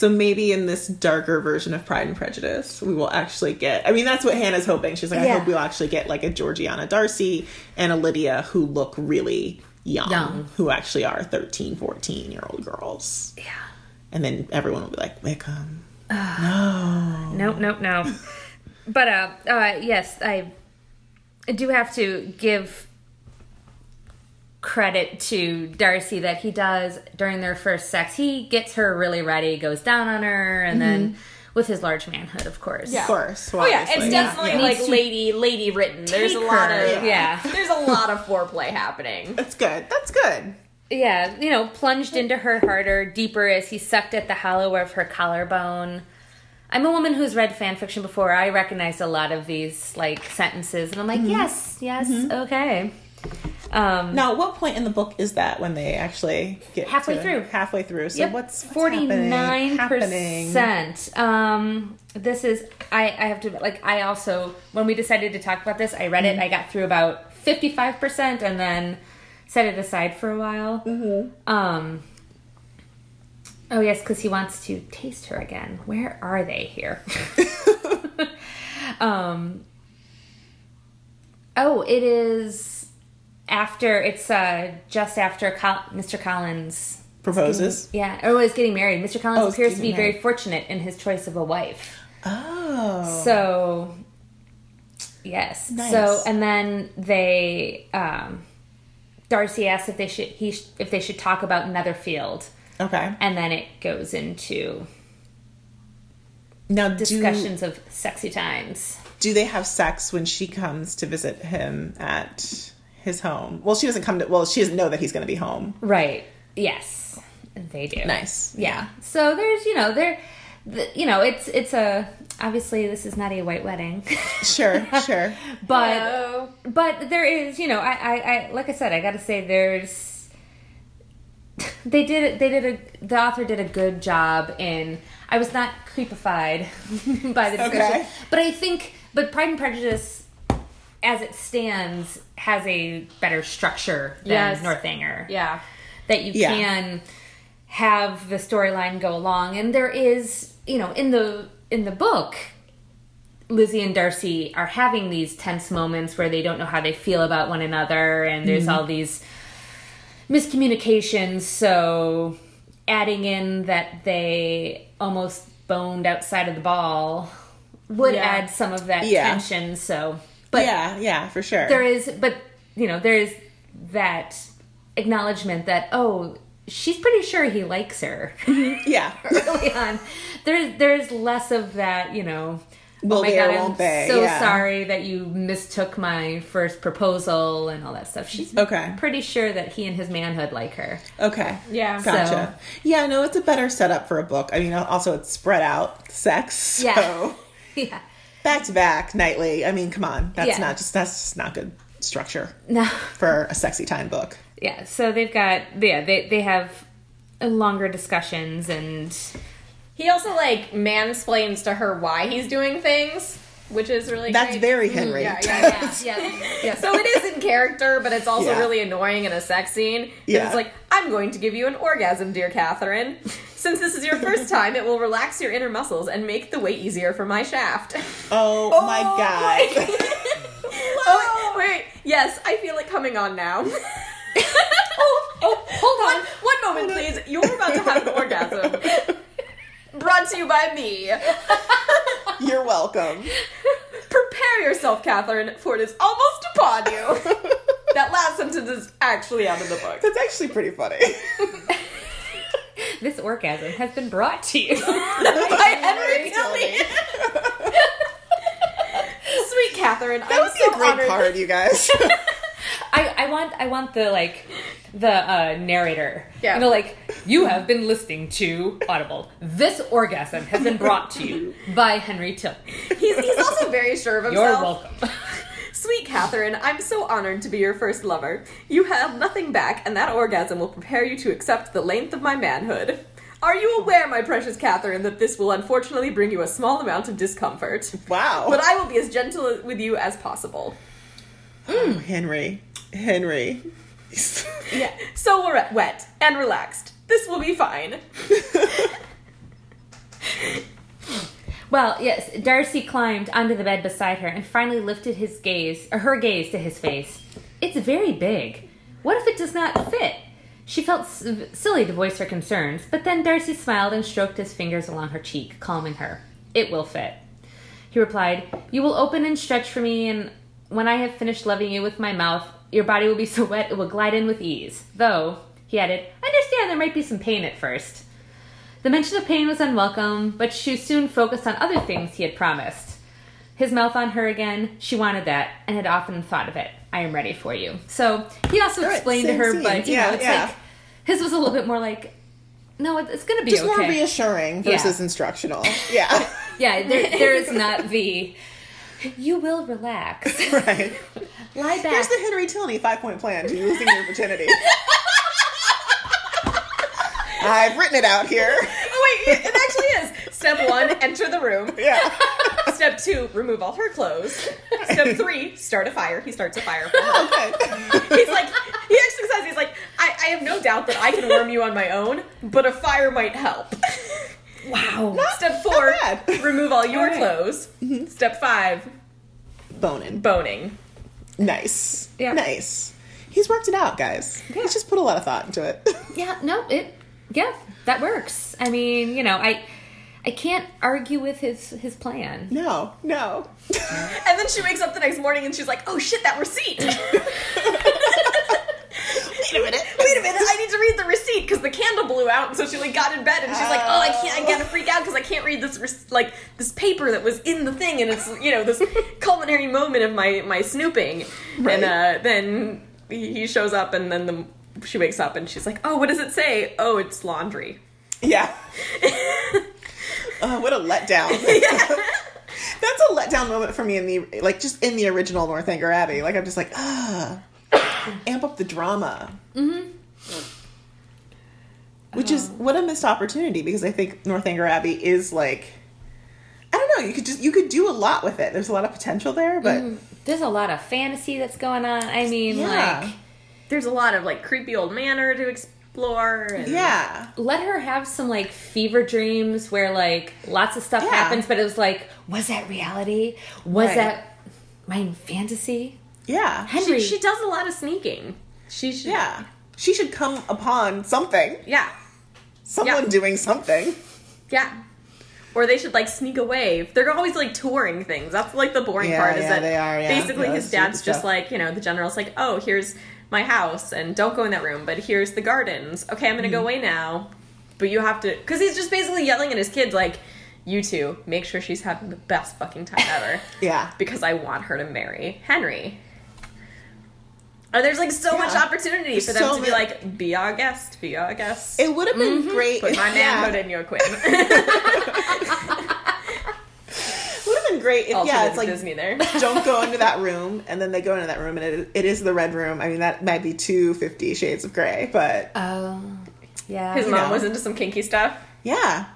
so maybe in this darker version of pride and prejudice we will actually get i mean that's what hannah's hoping she's like i Yeah. hope we'll actually get like a georgiana darcy and a lydia who look really young, Young. who actually are 13 14 year old girls yeah. and then everyone will be like wickham No. Nope, nope, no. but uh, uh, yes, I do have to give credit to Darcy that he does during their first sex. He gets her really ready, goes down on her, and then mm-hmm. with his large manhood, of course. Yeah. of course Oh yeah, it's definitely Yeah. like lady lady written. There's a lot her, of yeah. There's a lot of foreplay happening. that's good that's good Yeah, you know, plunged into her harder, deeper as he sucked at the hollow of her collarbone. I'm a woman who's read fan fiction before. I recognize a lot of these like sentences, and I'm like, mm-hmm. yes, yes, mm-hmm. okay. Um, now at what point in the book is that when they actually get Halfway to- through. halfway through so Yep, what's, forty nine percent. Um, this is I. I have to like. I also when we decided to talk about this, I read it. And I got through about fifty five percent, and then set it aside for a while. Mm-hmm. Um. Oh yes, because he wants to taste her again. Where are they here? um. Oh, it is after. It's uh just after Col- Mr. Collins proposes yeah, or was getting married. Mr. Collins Oh, appears to getting be very fortunate in his choice of a wife. oh So, yes. Nice. So, and then they, um, Darcy asks if they should he sh- if they should talk about Netherfield, okay and then it goes into now do, discussions of sexy times. do they have sex when she comes to visit him at his home well she doesn't come to well she doesn't know that he's going to be home Right. Yes, they do. nice Yeah. So there's you know there, the, you know it's it's a obviously this is not a white wedding, sure sure but. Hello. but there is you know I, I, I like i said i gotta say there's they did they did a the author did a good job in i was not creepified by the discussion Okay. but i think but pride and prejudice as it stands has a better structure than Yes. northanger Yeah. that you Yeah. can have the storyline go along and there is you know in the in the book Lizzie and Darcy are having these tense moments where they don't know how they feel about one another and there's Mm-hmm. all these miscommunications so adding in that they almost boned outside of the ball would Yeah. add some of that Yeah. tension so but yeah yeah for sure. there is but you know there is that acknowledgement that oh she's pretty sure he likes her. Mm-hmm. Yeah. Early on. There's there's less of that you know Will oh my god i'm they? so Yeah. sorry that you mistook my first proposal and all that stuff. She's mm-hmm. Okay. pretty sure that he and his manhood like her. Okay. Yeah. gotcha. Yeah no it's a better setup for a book. I mean also it's spread out sex Yeah. so. Yeah back to back nightly i mean come on that's Yeah. not just that's just not good structure no for a sexy time book yeah so they've got yeah they, they have longer discussions and He also like mansplains to her why he's doing things, which is really that's great. very mm-hmm. henry Yeah, yeah, yeah. yeah yeah So it is in character, but it's also Yeah. really annoying in a sex scene. 'Cause Yeah. It's like, I'm going to give you an orgasm, dear Catherine. Since this is your first time, it will relax your inner muscles and make the way easier for my shaft. oh, my oh god oh, wait. Yes, I feel it coming on now. oh, oh hold on One moment, please. You're about to have an orgasm. Brought to you by me. you're welcome Prepare yourself, Catherine, for it is almost upon you. that last sentence is actually out of the book. that's actually pretty funny This orgasm has been brought to you. by Henry Tilney. Sweet Catherine, that I'm would be so a great honored. card you guys I, I want I want the like the uh, narrator. Yeah. You know, like you have been listening to Audible. This orgasm has been brought to you by Henry Till. He's, he's also very sure of himself. You're welcome. Sweet Catherine, I'm so honored to be your first lover. You held nothing back, and that orgasm will prepare you to accept the length of my manhood. Are you aware, my precious Catherine, that this will unfortunately bring you a small amount of discomfort? Wow. But I will be as gentle with you as possible. Oh, Henry. Henry. Yeah. So we're wet and relaxed. This will be fine. Well, yes, Darcy climbed onto the bed beside her and finally lifted his gaze, or her gaze, to his face. It's very big. What if it does not fit? She felt s- silly to voice her concerns, but then Darcy smiled and stroked his fingers along her cheek, calming her. It will fit. He replied, You will open and stretch for me, and when I have finished loving you with my mouth, your body will be so wet it will glide in with ease. Though, he added, I understand there might be some pain at first. The mention of pain was unwelcome, but she soon focused on other things he had promised. His mouth on her again, she wanted that, and had often thought of it. I am ready for you. So he also explained to her, scene. but you Yeah, know, it's yeah. like his was a little bit more like, no, it's gonna be Just okay. more reassuring versus instructional. Yeah. yeah, there, there is not the. You will relax. right. Lie back. Here's the Henry Tilney five point plan to losing your virginity. I've written it out here. Oh wait, it actually is. Step one, enter the room. Yeah. Step two, remove all her clothes. Step three, start a fire. He starts a fire for her. Okay. He's like, he actually says, he's like, I, I have no doubt that I can warm you on my own, but a fire might help. wow. Step four, not bad. remove all your All right. clothes. Mm-hmm. Step five, Boning. boning. Nice. Yeah. Nice. He's worked it out, guys. Yeah. He's just put a lot of thought into it. Yeah, no, it yeah, that works. I mean, you know, I I can't argue with his his plan. no, no. And then she wakes up the next morning and she's like, oh shit, that receipt. Wait a minute. Wait a minute, I need to read the receipt because the candle blew out, so she like got in bed and she's like, "Oh, I can't, I gotta freak out because I can't read this rec- like this paper that was in the thing, and it's you know this culinary moment of my my snooping." Right. And uh, then he he shows up, and then the she wakes up and she's like, "Oh, what does it say? Oh, it's laundry." Yeah. Oh, what a letdown. That's a letdown moment for me in the like just in the original Northanger Abbey. Like I'm just like, ah, amp up the drama. Mm-hmm. Which is what a missed opportunity because I think Northanger Abbey is like, I don't know. You could just you could do a lot with it. There's a lot of potential there, but There's a lot of fantasy that's going on. I mean, Yeah. like There's a lot of like creepy old manor to explore. And yeah, let her have some like fever dreams where like lots of stuff Yeah. happens, but it was like, was that reality? Was Right. that my fantasy? yeah, Henry, she, she does a lot of sneaking. She should, yeah. She should come upon something, yeah, someone Yeah. doing something. yeah. Or they should like sneak away. They're always like touring things. That's like the boring Yeah, part is yeah, that they are, yeah. basically Yeah, his dad's just stuff. like, you know, the general's like, oh, here's my house and don't go in that room, but here's the gardens. Okay, I'm gonna Mm-hmm. go away now. But you have to, because he's just basically yelling at his kids like, you two, make sure she's having the best fucking time ever. Yeah, because I want her to marry Henry. And there's like so much opportunity There's for them so to be like, be our guest, be our guest. it would have been great. Put my yeah. manhood in your queen. would have been great if yeah, yeah, it's like Disney there. don't go into that room, and then they go into that room, and it, it is the red room. I mean, that might be two Fifty Shades of Grey, but Oh, yeah. His mom know. was into some kinky stuff. yeah,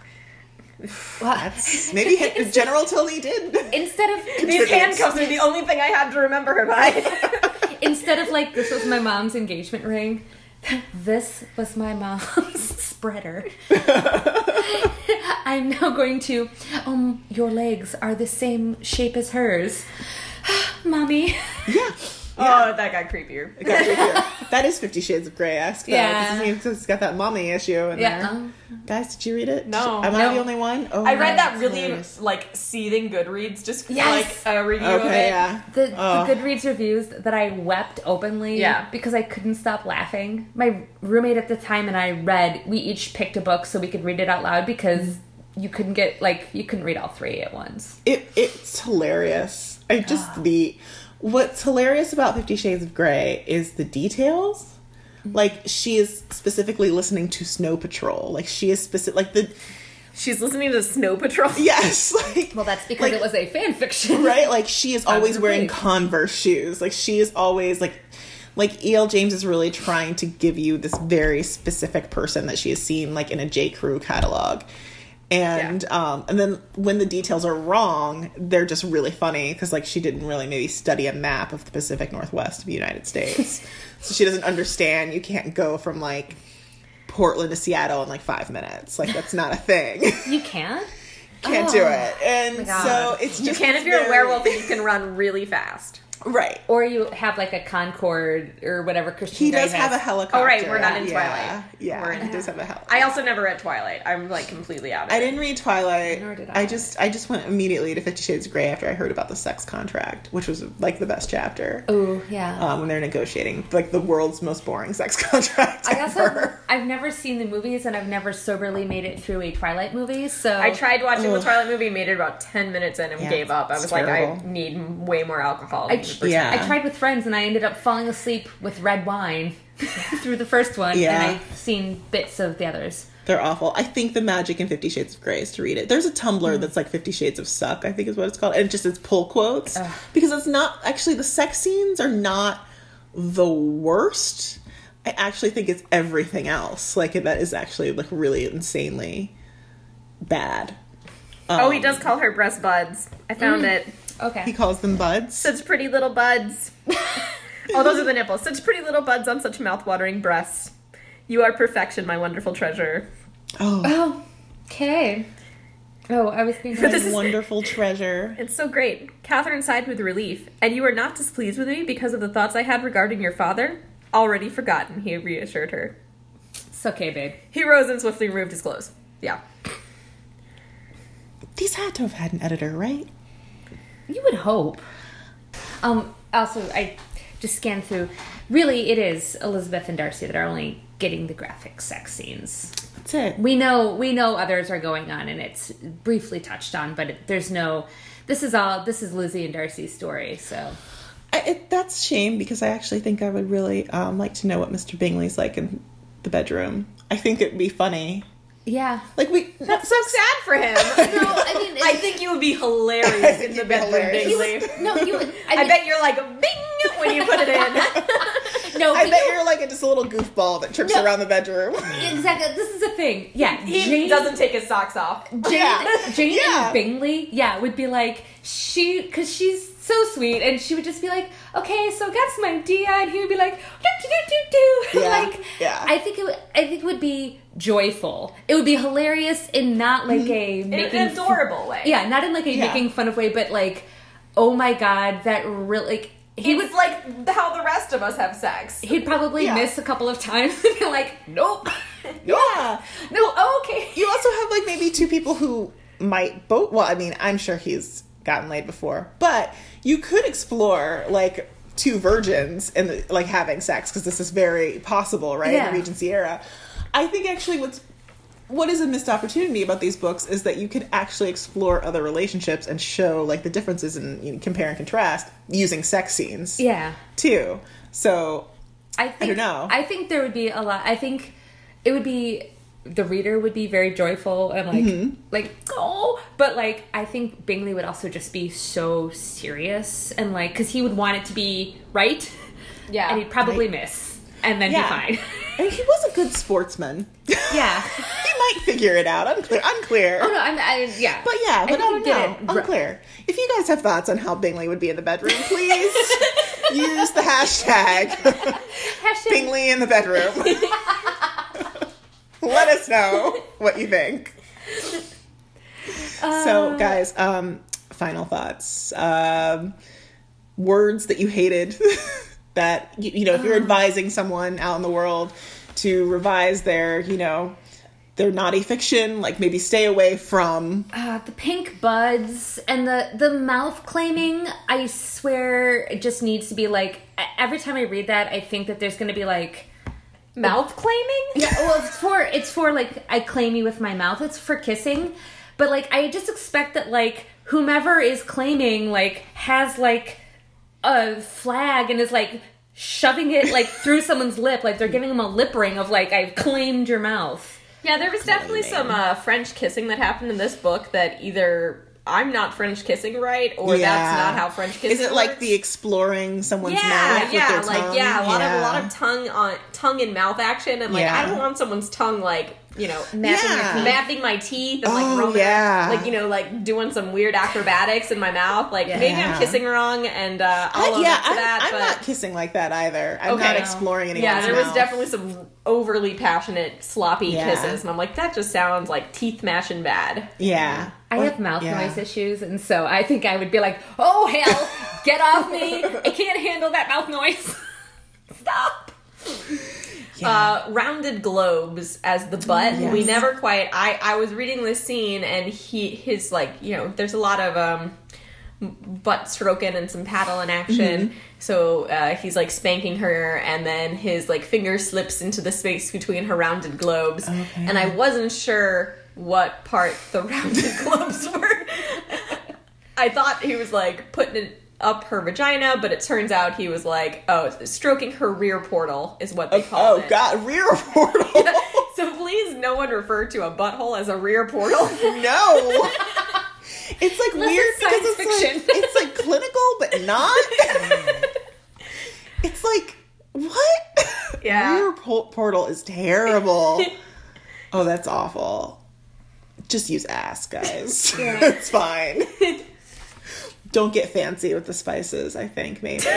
Well, that's maybe hit, General Tilney did. instead of These handcuffs are the only thing I have to remember her by. instead of like this was my mom's engagement ring this was my mom's spreader. I'm now going to um your legs are the same shape as hers. Mommy. Yeah, Oh, that got creepier. it got creepier. that is Fifty Shades of Grey esque. Yeah. because it's got that mommy issue in yeah there. um, Guys, did you read it? No. am I the only one? Oh, I read that really hilarious. like seething Goodreads, just Yes. like a review of it. yeah. the, Oh. the Goodreads reviews that I wept openly Yeah. because I couldn't stop laughing. My roommate at the time and I read, we each picked a book so we could read it out loud because you couldn't get, like, you couldn't read all three at once. It it's hilarious. I just the what's hilarious about Fifty Shades of Grey is the details. Like she is specifically listening to Snow Patrol. Like she is specific. Like the She's listening to Snow Patrol. yes. Like Well, that's because Like- it was a fan fiction. right. Like she is always wearing Absolutely. Converse shoes. Like she is always like like E.L. James is really trying to give you this very specific person that she has seen like in a J. Crew catalog. And um and then when the details are wrong, they're just really funny because like she didn't really maybe study a map of the Pacific Northwest of the United States. so she doesn't understand you can't go from like Portland to Seattle in like 5 minutes. Like that's not a thing. You can't. can't do it. And so it's just You can if you're a werewolf and you can run really fast. Right. Or you have like a Concorde or whatever Christian. He Grey does have a helicopter. Oh, right, we're not in yeah. Twilight. Yeah, We're in- he does have a helicopter. I also never read Twilight. I'm like completely out of it. I didn't read Twilight. Nor did I. I. just I just went immediately to Fifty Shades of Grey after I heard about the sex contract, which was like the best chapter. Oh yeah. Um, when they're negotiating like the world's most boring sex contract I also ever. I've never seen the movies and I've never soberly made it through a Twilight movie. So I tried watching the Twilight movie, made it about 10 minutes in and Yeah, gave up. I it's was like, I need way more alcohol. I, than the first Yeah. I tried with friends and I ended up falling asleep with red wine through the first one. Yeah. And I've seen bits of the others. They're awful. I think the magic in Fifty Shades of Grey is to read it. There's a. Tumblr that's like Fifty Shades of Suck, I think is what it's called, and it just it's pull quotes because it's not actually the sex scenes are not the worst. I actually think it's everything else. Like that is actually like really insanely bad. Oh, he Um, does call her breast buds. I found it. Okay. He calls them buds. Such pretty little buds. oh, those are the nipples. Such pretty little buds on such mouth-watering breasts. You are perfection, my wonderful treasure. Oh, oh, okay. Oh, I was being. This wonderful treasure. It's so great. Catherine sighed with relief. And you are not displeased with me because of the thoughts I had regarding your father? Already forgotten, he reassured her. it's okay, babe. He rose and swiftly removed his clothes. Yeah. These had to have had an editor, right? You would hope. Um. Also, I just scanned through. Really, it is Elizabeth and Darcy that are only getting the graphic sex scenes. That's it. We know we know others are going on, and it's briefly touched on, but it, there's no. This is all. This is Lizzie and Darcy's story. So I, it, that's shame because I actually think I would really um, like to know what Mr. Bingley's like in the bedroom. I think it'd be funny. Yeah. Like we. That's so sad for him. No, I mean, I think you would be hilarious in the be bedroom, hilarious. Bingley. no, you. would- I, I bet you're like bing when you put it in. no. I bet you- you're like a, just a little goofball that trips No. around the bedroom. exactly. This is the thing. Yeah, He Jane doesn't take his socks off. Jane, Yeah. Jane Yeah. and Bingley, yeah, would be like she because she's so sweet, and she would just be like, "Okay, so got some idea," and he would be like, "Do do do do do." Yeah, Like, yeah. I think it. Would, I think it would be joyful. It would be hilarious in not like mm-hmm. a In making an adorable way. yeah, not in like a Yeah. making fun of way, but like, oh my god, that really like he He would was like how the rest of us have sex. he'd probably Yeah. miss a couple of times and be like, nope, yeah. no, oh, okay. You also have like maybe two people who might both. Well, I mean, I'm sure he's gotten laid before, but you could explore like two virgins and like having sex because this is very possible, right? In the Regency era. I think actually what's what is a missed opportunity about these books is that you could actually explore other relationships and show like the differences and you know, compare and contrast using sex scenes Yeah. too. So I think, don't know. I think there would be a lot. I think it would be the reader would be very joyful and like Mm-hmm. like oh, but like I think Bingley would also just be so serious and like because he would want it to be right, Yeah. and he'd probably miss and then yeah, be fine. and he was a good sportsman. yeah. he might figure it out. Unclear. Unclear. Oh no, I'm I, yeah. But yeah, but think I he don't know. Unclear. If you guys have thoughts on how Bingley would be in the bedroom, please use the hashtag Hashtag- Bingley in the bedroom. Let us know what you think. Uh, so, guys, um, final thoughts. Um, words that you hated that you, you know, if Uh. you're advising someone out in the world to revise their, you know, their naughty fiction, like maybe stay away from Uh, the pink buds and the the mouth claiming. I swear, it just needs to be like every time I read that, I think that there's going to be like Mouth claiming? yeah. Well, it's for it's for like I claim you with my mouth. It's for kissing, but like I just expect that like whomever is claiming like has like a flag and is like shoving it like through someone's lip, like they're giving them a lip ring of like I've claimed your mouth. Yeah, there was definitely some uh, French kissing that happened in this book that either I'm not French kissing right, or Yeah. that's not how French kissing. Is it like works. the exploring someone's yeah, mouth yeah, with their tongue? like yeah, a lot of a lot of tongue on tongue and mouth action, and like Yeah. I don't want someone's tongue like you know Mapping Yeah. teeth. mapping my teeth and like Oh, romance, yeah. like you know like doing some weird acrobatics in my mouth. Like maybe I'm kissing wrong, and uh, I'll I, yeah, up to I'm, that. I'm but not kissing like that either. I'm Okay. not exploring anyone's yeah, there was mouth. definitely some overly passionate, sloppy Yeah. kisses, and I'm like that just sounds like teeth mashing bad. Yeah. I have mouth Yeah. noise issues, and so I think I would be like, "Oh hell, get off me! I can't handle that mouth noise. Stop." Uh, rounded globes as the butt. Yes. We never quite. I I was reading this scene and he his like you know there's a lot of um butt stroking and some paddle in action. Mm-hmm. So uh, he's like spanking her, and then his like finger slips into the space between her rounded globes. Okay. And I wasn't sure what part the rounded globes were. I thought he was like putting it up her vagina, but it turns out he was like, oh, stroking her rear portal is what they oh, call Oh it. Oh God, rear portal. So please, no one refer to a butthole as a rear portal. no. It's like Unless weird because science it's like fiction. it's like clinical but not. it's like what? Yeah. Rear po- portal is terrible. oh, that's awful. Just use ass, guys. it's fine. Don't get fancy with the spices, I think maybe.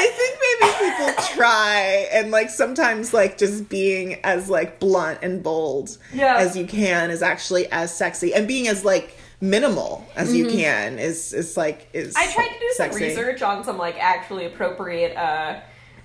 I think maybe people try and like sometimes like just being as like blunt and bold Yeah. as you can is actually as sexy and being as like minimal as you can is is like is Mm-hmm. I tried to do some research on some like actually appropriate uh,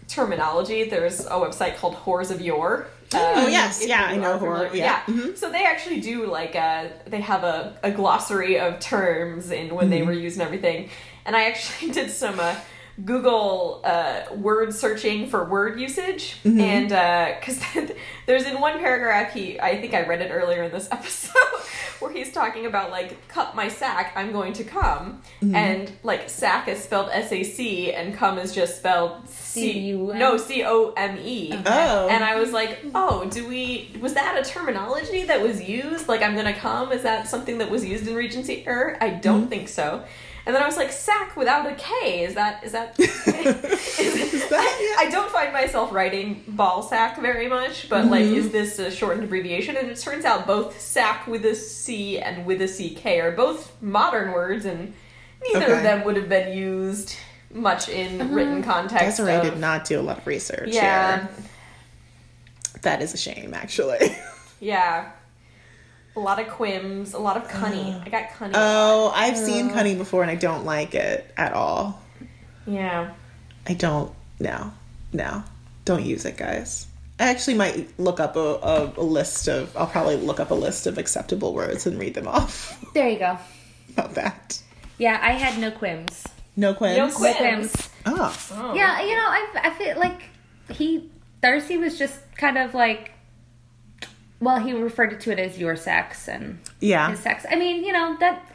terminology. There's a website called Whores of Yore. Uh, Oh, yes. Yeah, I know familiar- whore. Yeah. Mhm. So they actually do like uh they have a, a glossary of terms and when they Mm-hmm. were used and everything. And I actually did some uh, Google uh, word searching for word usage, Mm-hmm. and because there's in one paragraph he I think I read it earlier in this episode where he's talking about like cut my sack, I'm going to come, Mm-hmm. and like sack is spelled S A C and come is just spelled C C-U-M? no C O M E. Oh. And I was like, oh, do we, was that a terminology that was used? Like, I'm gonna come? Is that something that was used in Regency era? I don't Mm-hmm. think so. And then I was like, sack without a K. Is that, is that, is, that- I don't find myself writing ball sack very much, but like, mm-hmm. is this a shortened abbreviation? And it turns out both sack with a C and with a CK are both modern words, and neither Okay. of them would have been used much in uh-huh. written context. Desiree of, did not do a lot of research Yeah. here. That is a shame, actually. Yeah. A lot of quims, a lot of cunny. I got cunny. Oh, I've seen Cunny before and I don't like it at all. yeah. I don't. No, no, don't use it, guys. I actually might look up a, a, a list of. I'll probably look up a list of acceptable words and read them off. There you go. About that. Yeah, I had no quims. No quims. No No quims. quims. Oh, Oh. Yeah, you know, I I feel like he Darcy was just kind of like. Well, he referred to it as your sex and yeah, his sex. I mean, you know that.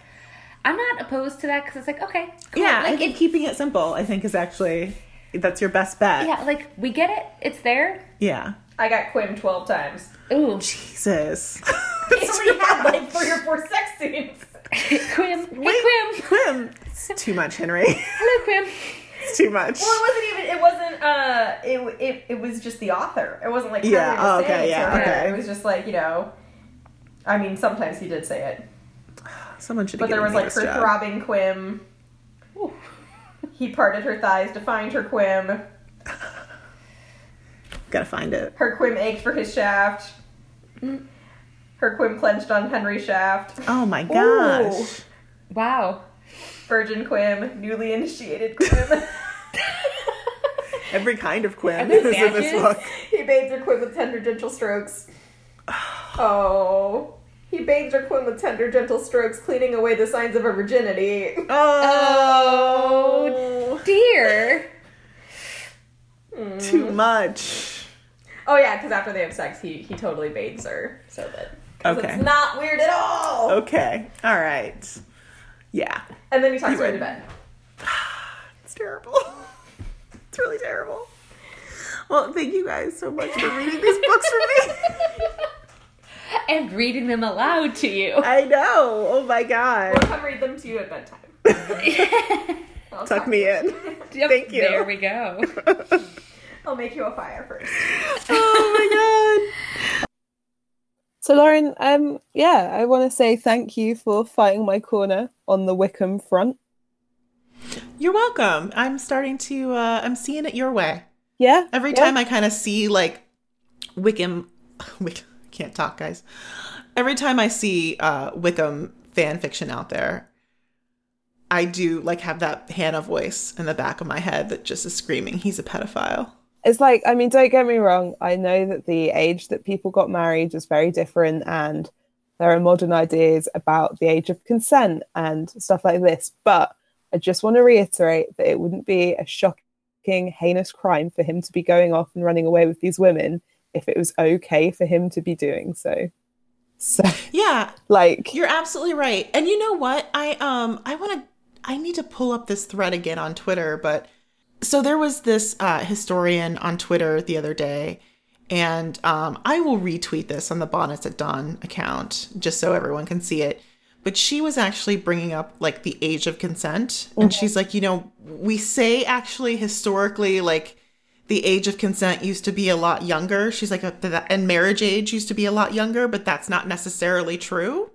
I'm not opposed to that because it's like okay, cool. yeah. I think it, keeping it simple, I think, is actually that's your best bet. yeah, like we get it. It's there. Yeah. I got quim 12 times. Ooh, Jesus. He only had like three or four sex scenes. Quim. Hey, Wait, Quim. Quim. It's too much, Henry. Hello, Quim. It's too much. Well, it wasn't even, it wasn't, uh, it, it, it was just the author. It wasn't like Yeah, oh, okay, yeah, her. okay. It was just like, you know, I mean, sometimes he did say it. Someone should. But there was like her throbbing quim. He parted her thighs to find her quim. Gotta find it. Her quim ached for his shaft. Her quim clenched on Henry's shaft. Oh my gosh. Wow. Virgin quim, newly initiated quim. Every kind of Quim there is in this book. he bathes her quim with tender, gentle strokes. Oh. He bathes her quim with tender, gentle strokes, cleaning away the signs of her virginity. Oh, oh. dear. Too hmm. much. Oh yeah, because after they have sex, he he totally bathes her so that 'cause Okay. it's not weird at all. Okay. All right. Yeah. And then he talks You her into bed. It's terrible. It's really terrible. Well, thank you guys so much for reading these books for me. and reading them aloud to you. I know. Oh my god. I'll come read them to you at bedtime. Tuck me in. Yep, Thank you. There we go. I'll make you a fire first. oh my god. So Lauren, um, yeah, I want to say thank you for fighting my corner on the Wickham front. You're welcome. I'm starting to uh I'm seeing it your way. Yeah. Every yeah. time I kind of see like Wickham Wick can't talk, guys. Every time I see uh Wickham fan fiction out there, I do like have that Hannah voice in the back of my head that just is screaming, he's a pedophile. It's like, I mean, don't get me wrong. I know that the age that people got married is very different, and there are modern ideas about the age of consent and stuff like this. But I just want to reiterate that it wouldn't be a shocking, heinous crime for him to be going off and running away with these women if it was okay for him to be doing so. So, Yeah, like, You're absolutely right. And you know what? I um I want to I need to pull up this thread again on Twitter, but so there was this uh historian on Twitter the other day and um I will retweet this on the Bonnets at Dawn account just so everyone can see it. But she was actually bringing up like the age of consent and she's like, you know, we say actually historically like the age of consent used to be a lot younger. She's like, uh, and marriage age used to be a lot younger, but that's not necessarily true.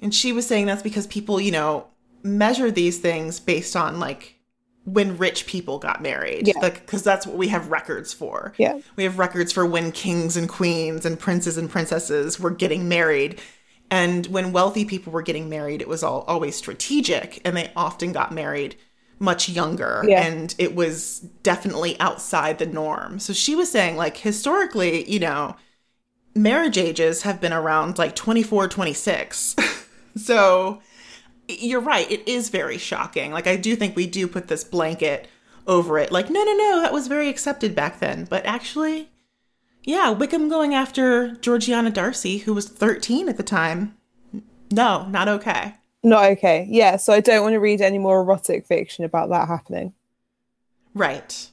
And she was saying that's because people, you know, measure these things based on like when rich people got married. Yeah. Like, because that's what we have records for. Yeah. We have records for when kings and queens and princes and princesses were getting married. And when wealthy people were getting married, it was all always strategic and they often got married much younger Yeah. and it was definitely outside the norm. So she was saying like historically, you know, marriage ages have been around like 24, 26. so you're right, it is very shocking. Like I do think we do put this blanket over it. Like no, no, no, that was very accepted back then. But actually, yeah, Wickham going after Georgiana Darcy who was 13 at the time. No, not okay. not okay. Yeah. So I don't want to read any more erotic fiction about that happening. Right.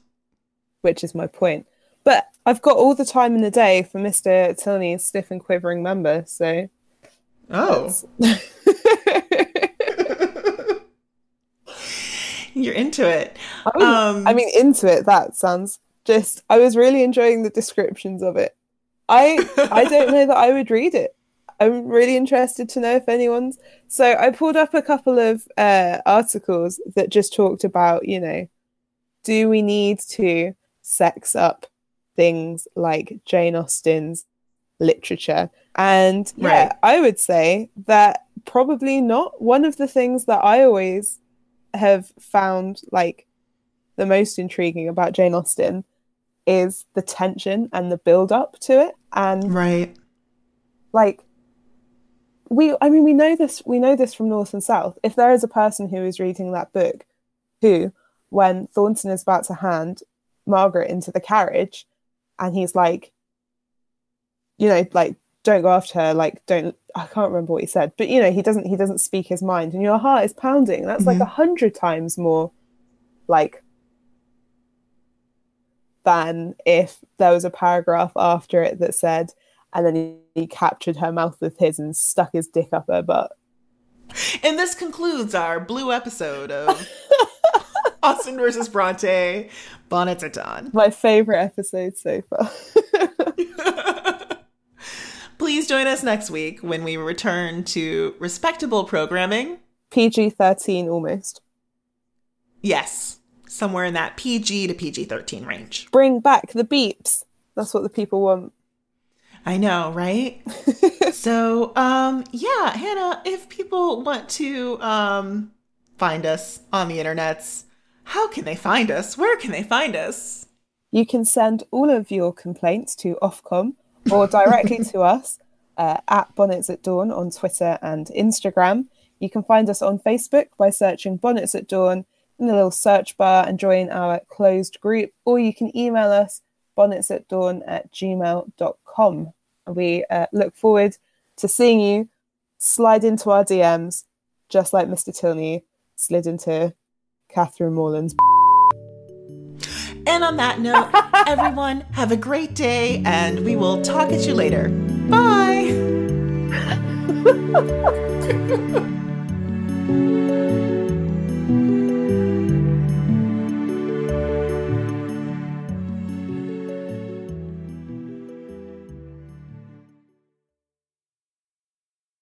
which is my point. But I've got all the time in the day for Mr. Tilney's stiff and quivering member, so Oh. You're into it. I, Um, I mean into it. That sounds just. I was really enjoying the descriptions of it. I I don't know that I would read it. I'm really interested to know if anyone's. So I pulled up a couple of uh, articles that just talked about, you know, do we need to sex up things like Jane Austen's literature? And yeah, I would say that probably not. One of the things that I always have found like the most intriguing about Jane Austen is the tension and the build up to it. And right. like we i mean we know this we know this from north and south if there is a person who is reading that book who when thornton is about to hand margaret into the carriage and he's like you know like don't go after her like don't i can't remember what he said but you know he doesn't he doesn't speak his mind and your heart is pounding that's like Mhm. a hundred times more like than if there was a paragraph after it that said and then he, he captured her mouth with his and stuck his dick up her butt. And this concludes our blue episode of Austen versus Bronte, Bonnets at Dawn. My favorite episode so far. Please join us next week when we return to respectable programming. PG 13 almost. Yes, somewhere in that PG to PG 13 range. Bring back the beeps. That's what the people want. I know, right? so, um, yeah, Hannah, if people want to um, find us on the internets, how can they find us? Where can they find us? You can send all of your complaints to Ofcom or directly to us uh, at Bonnets at Dawn on Twitter and Instagram. You can find us on Facebook by searching Bonnets at Dawn in the little search bar and join our closed group, or you can email us bonnets at dawn at gmail.com. We uh, look forward to seeing you slide into our DMs, just like Mr. Tilney slid into Catherine Morland's. And on that note, everyone, have a great day, and we will talk at you later. Bye.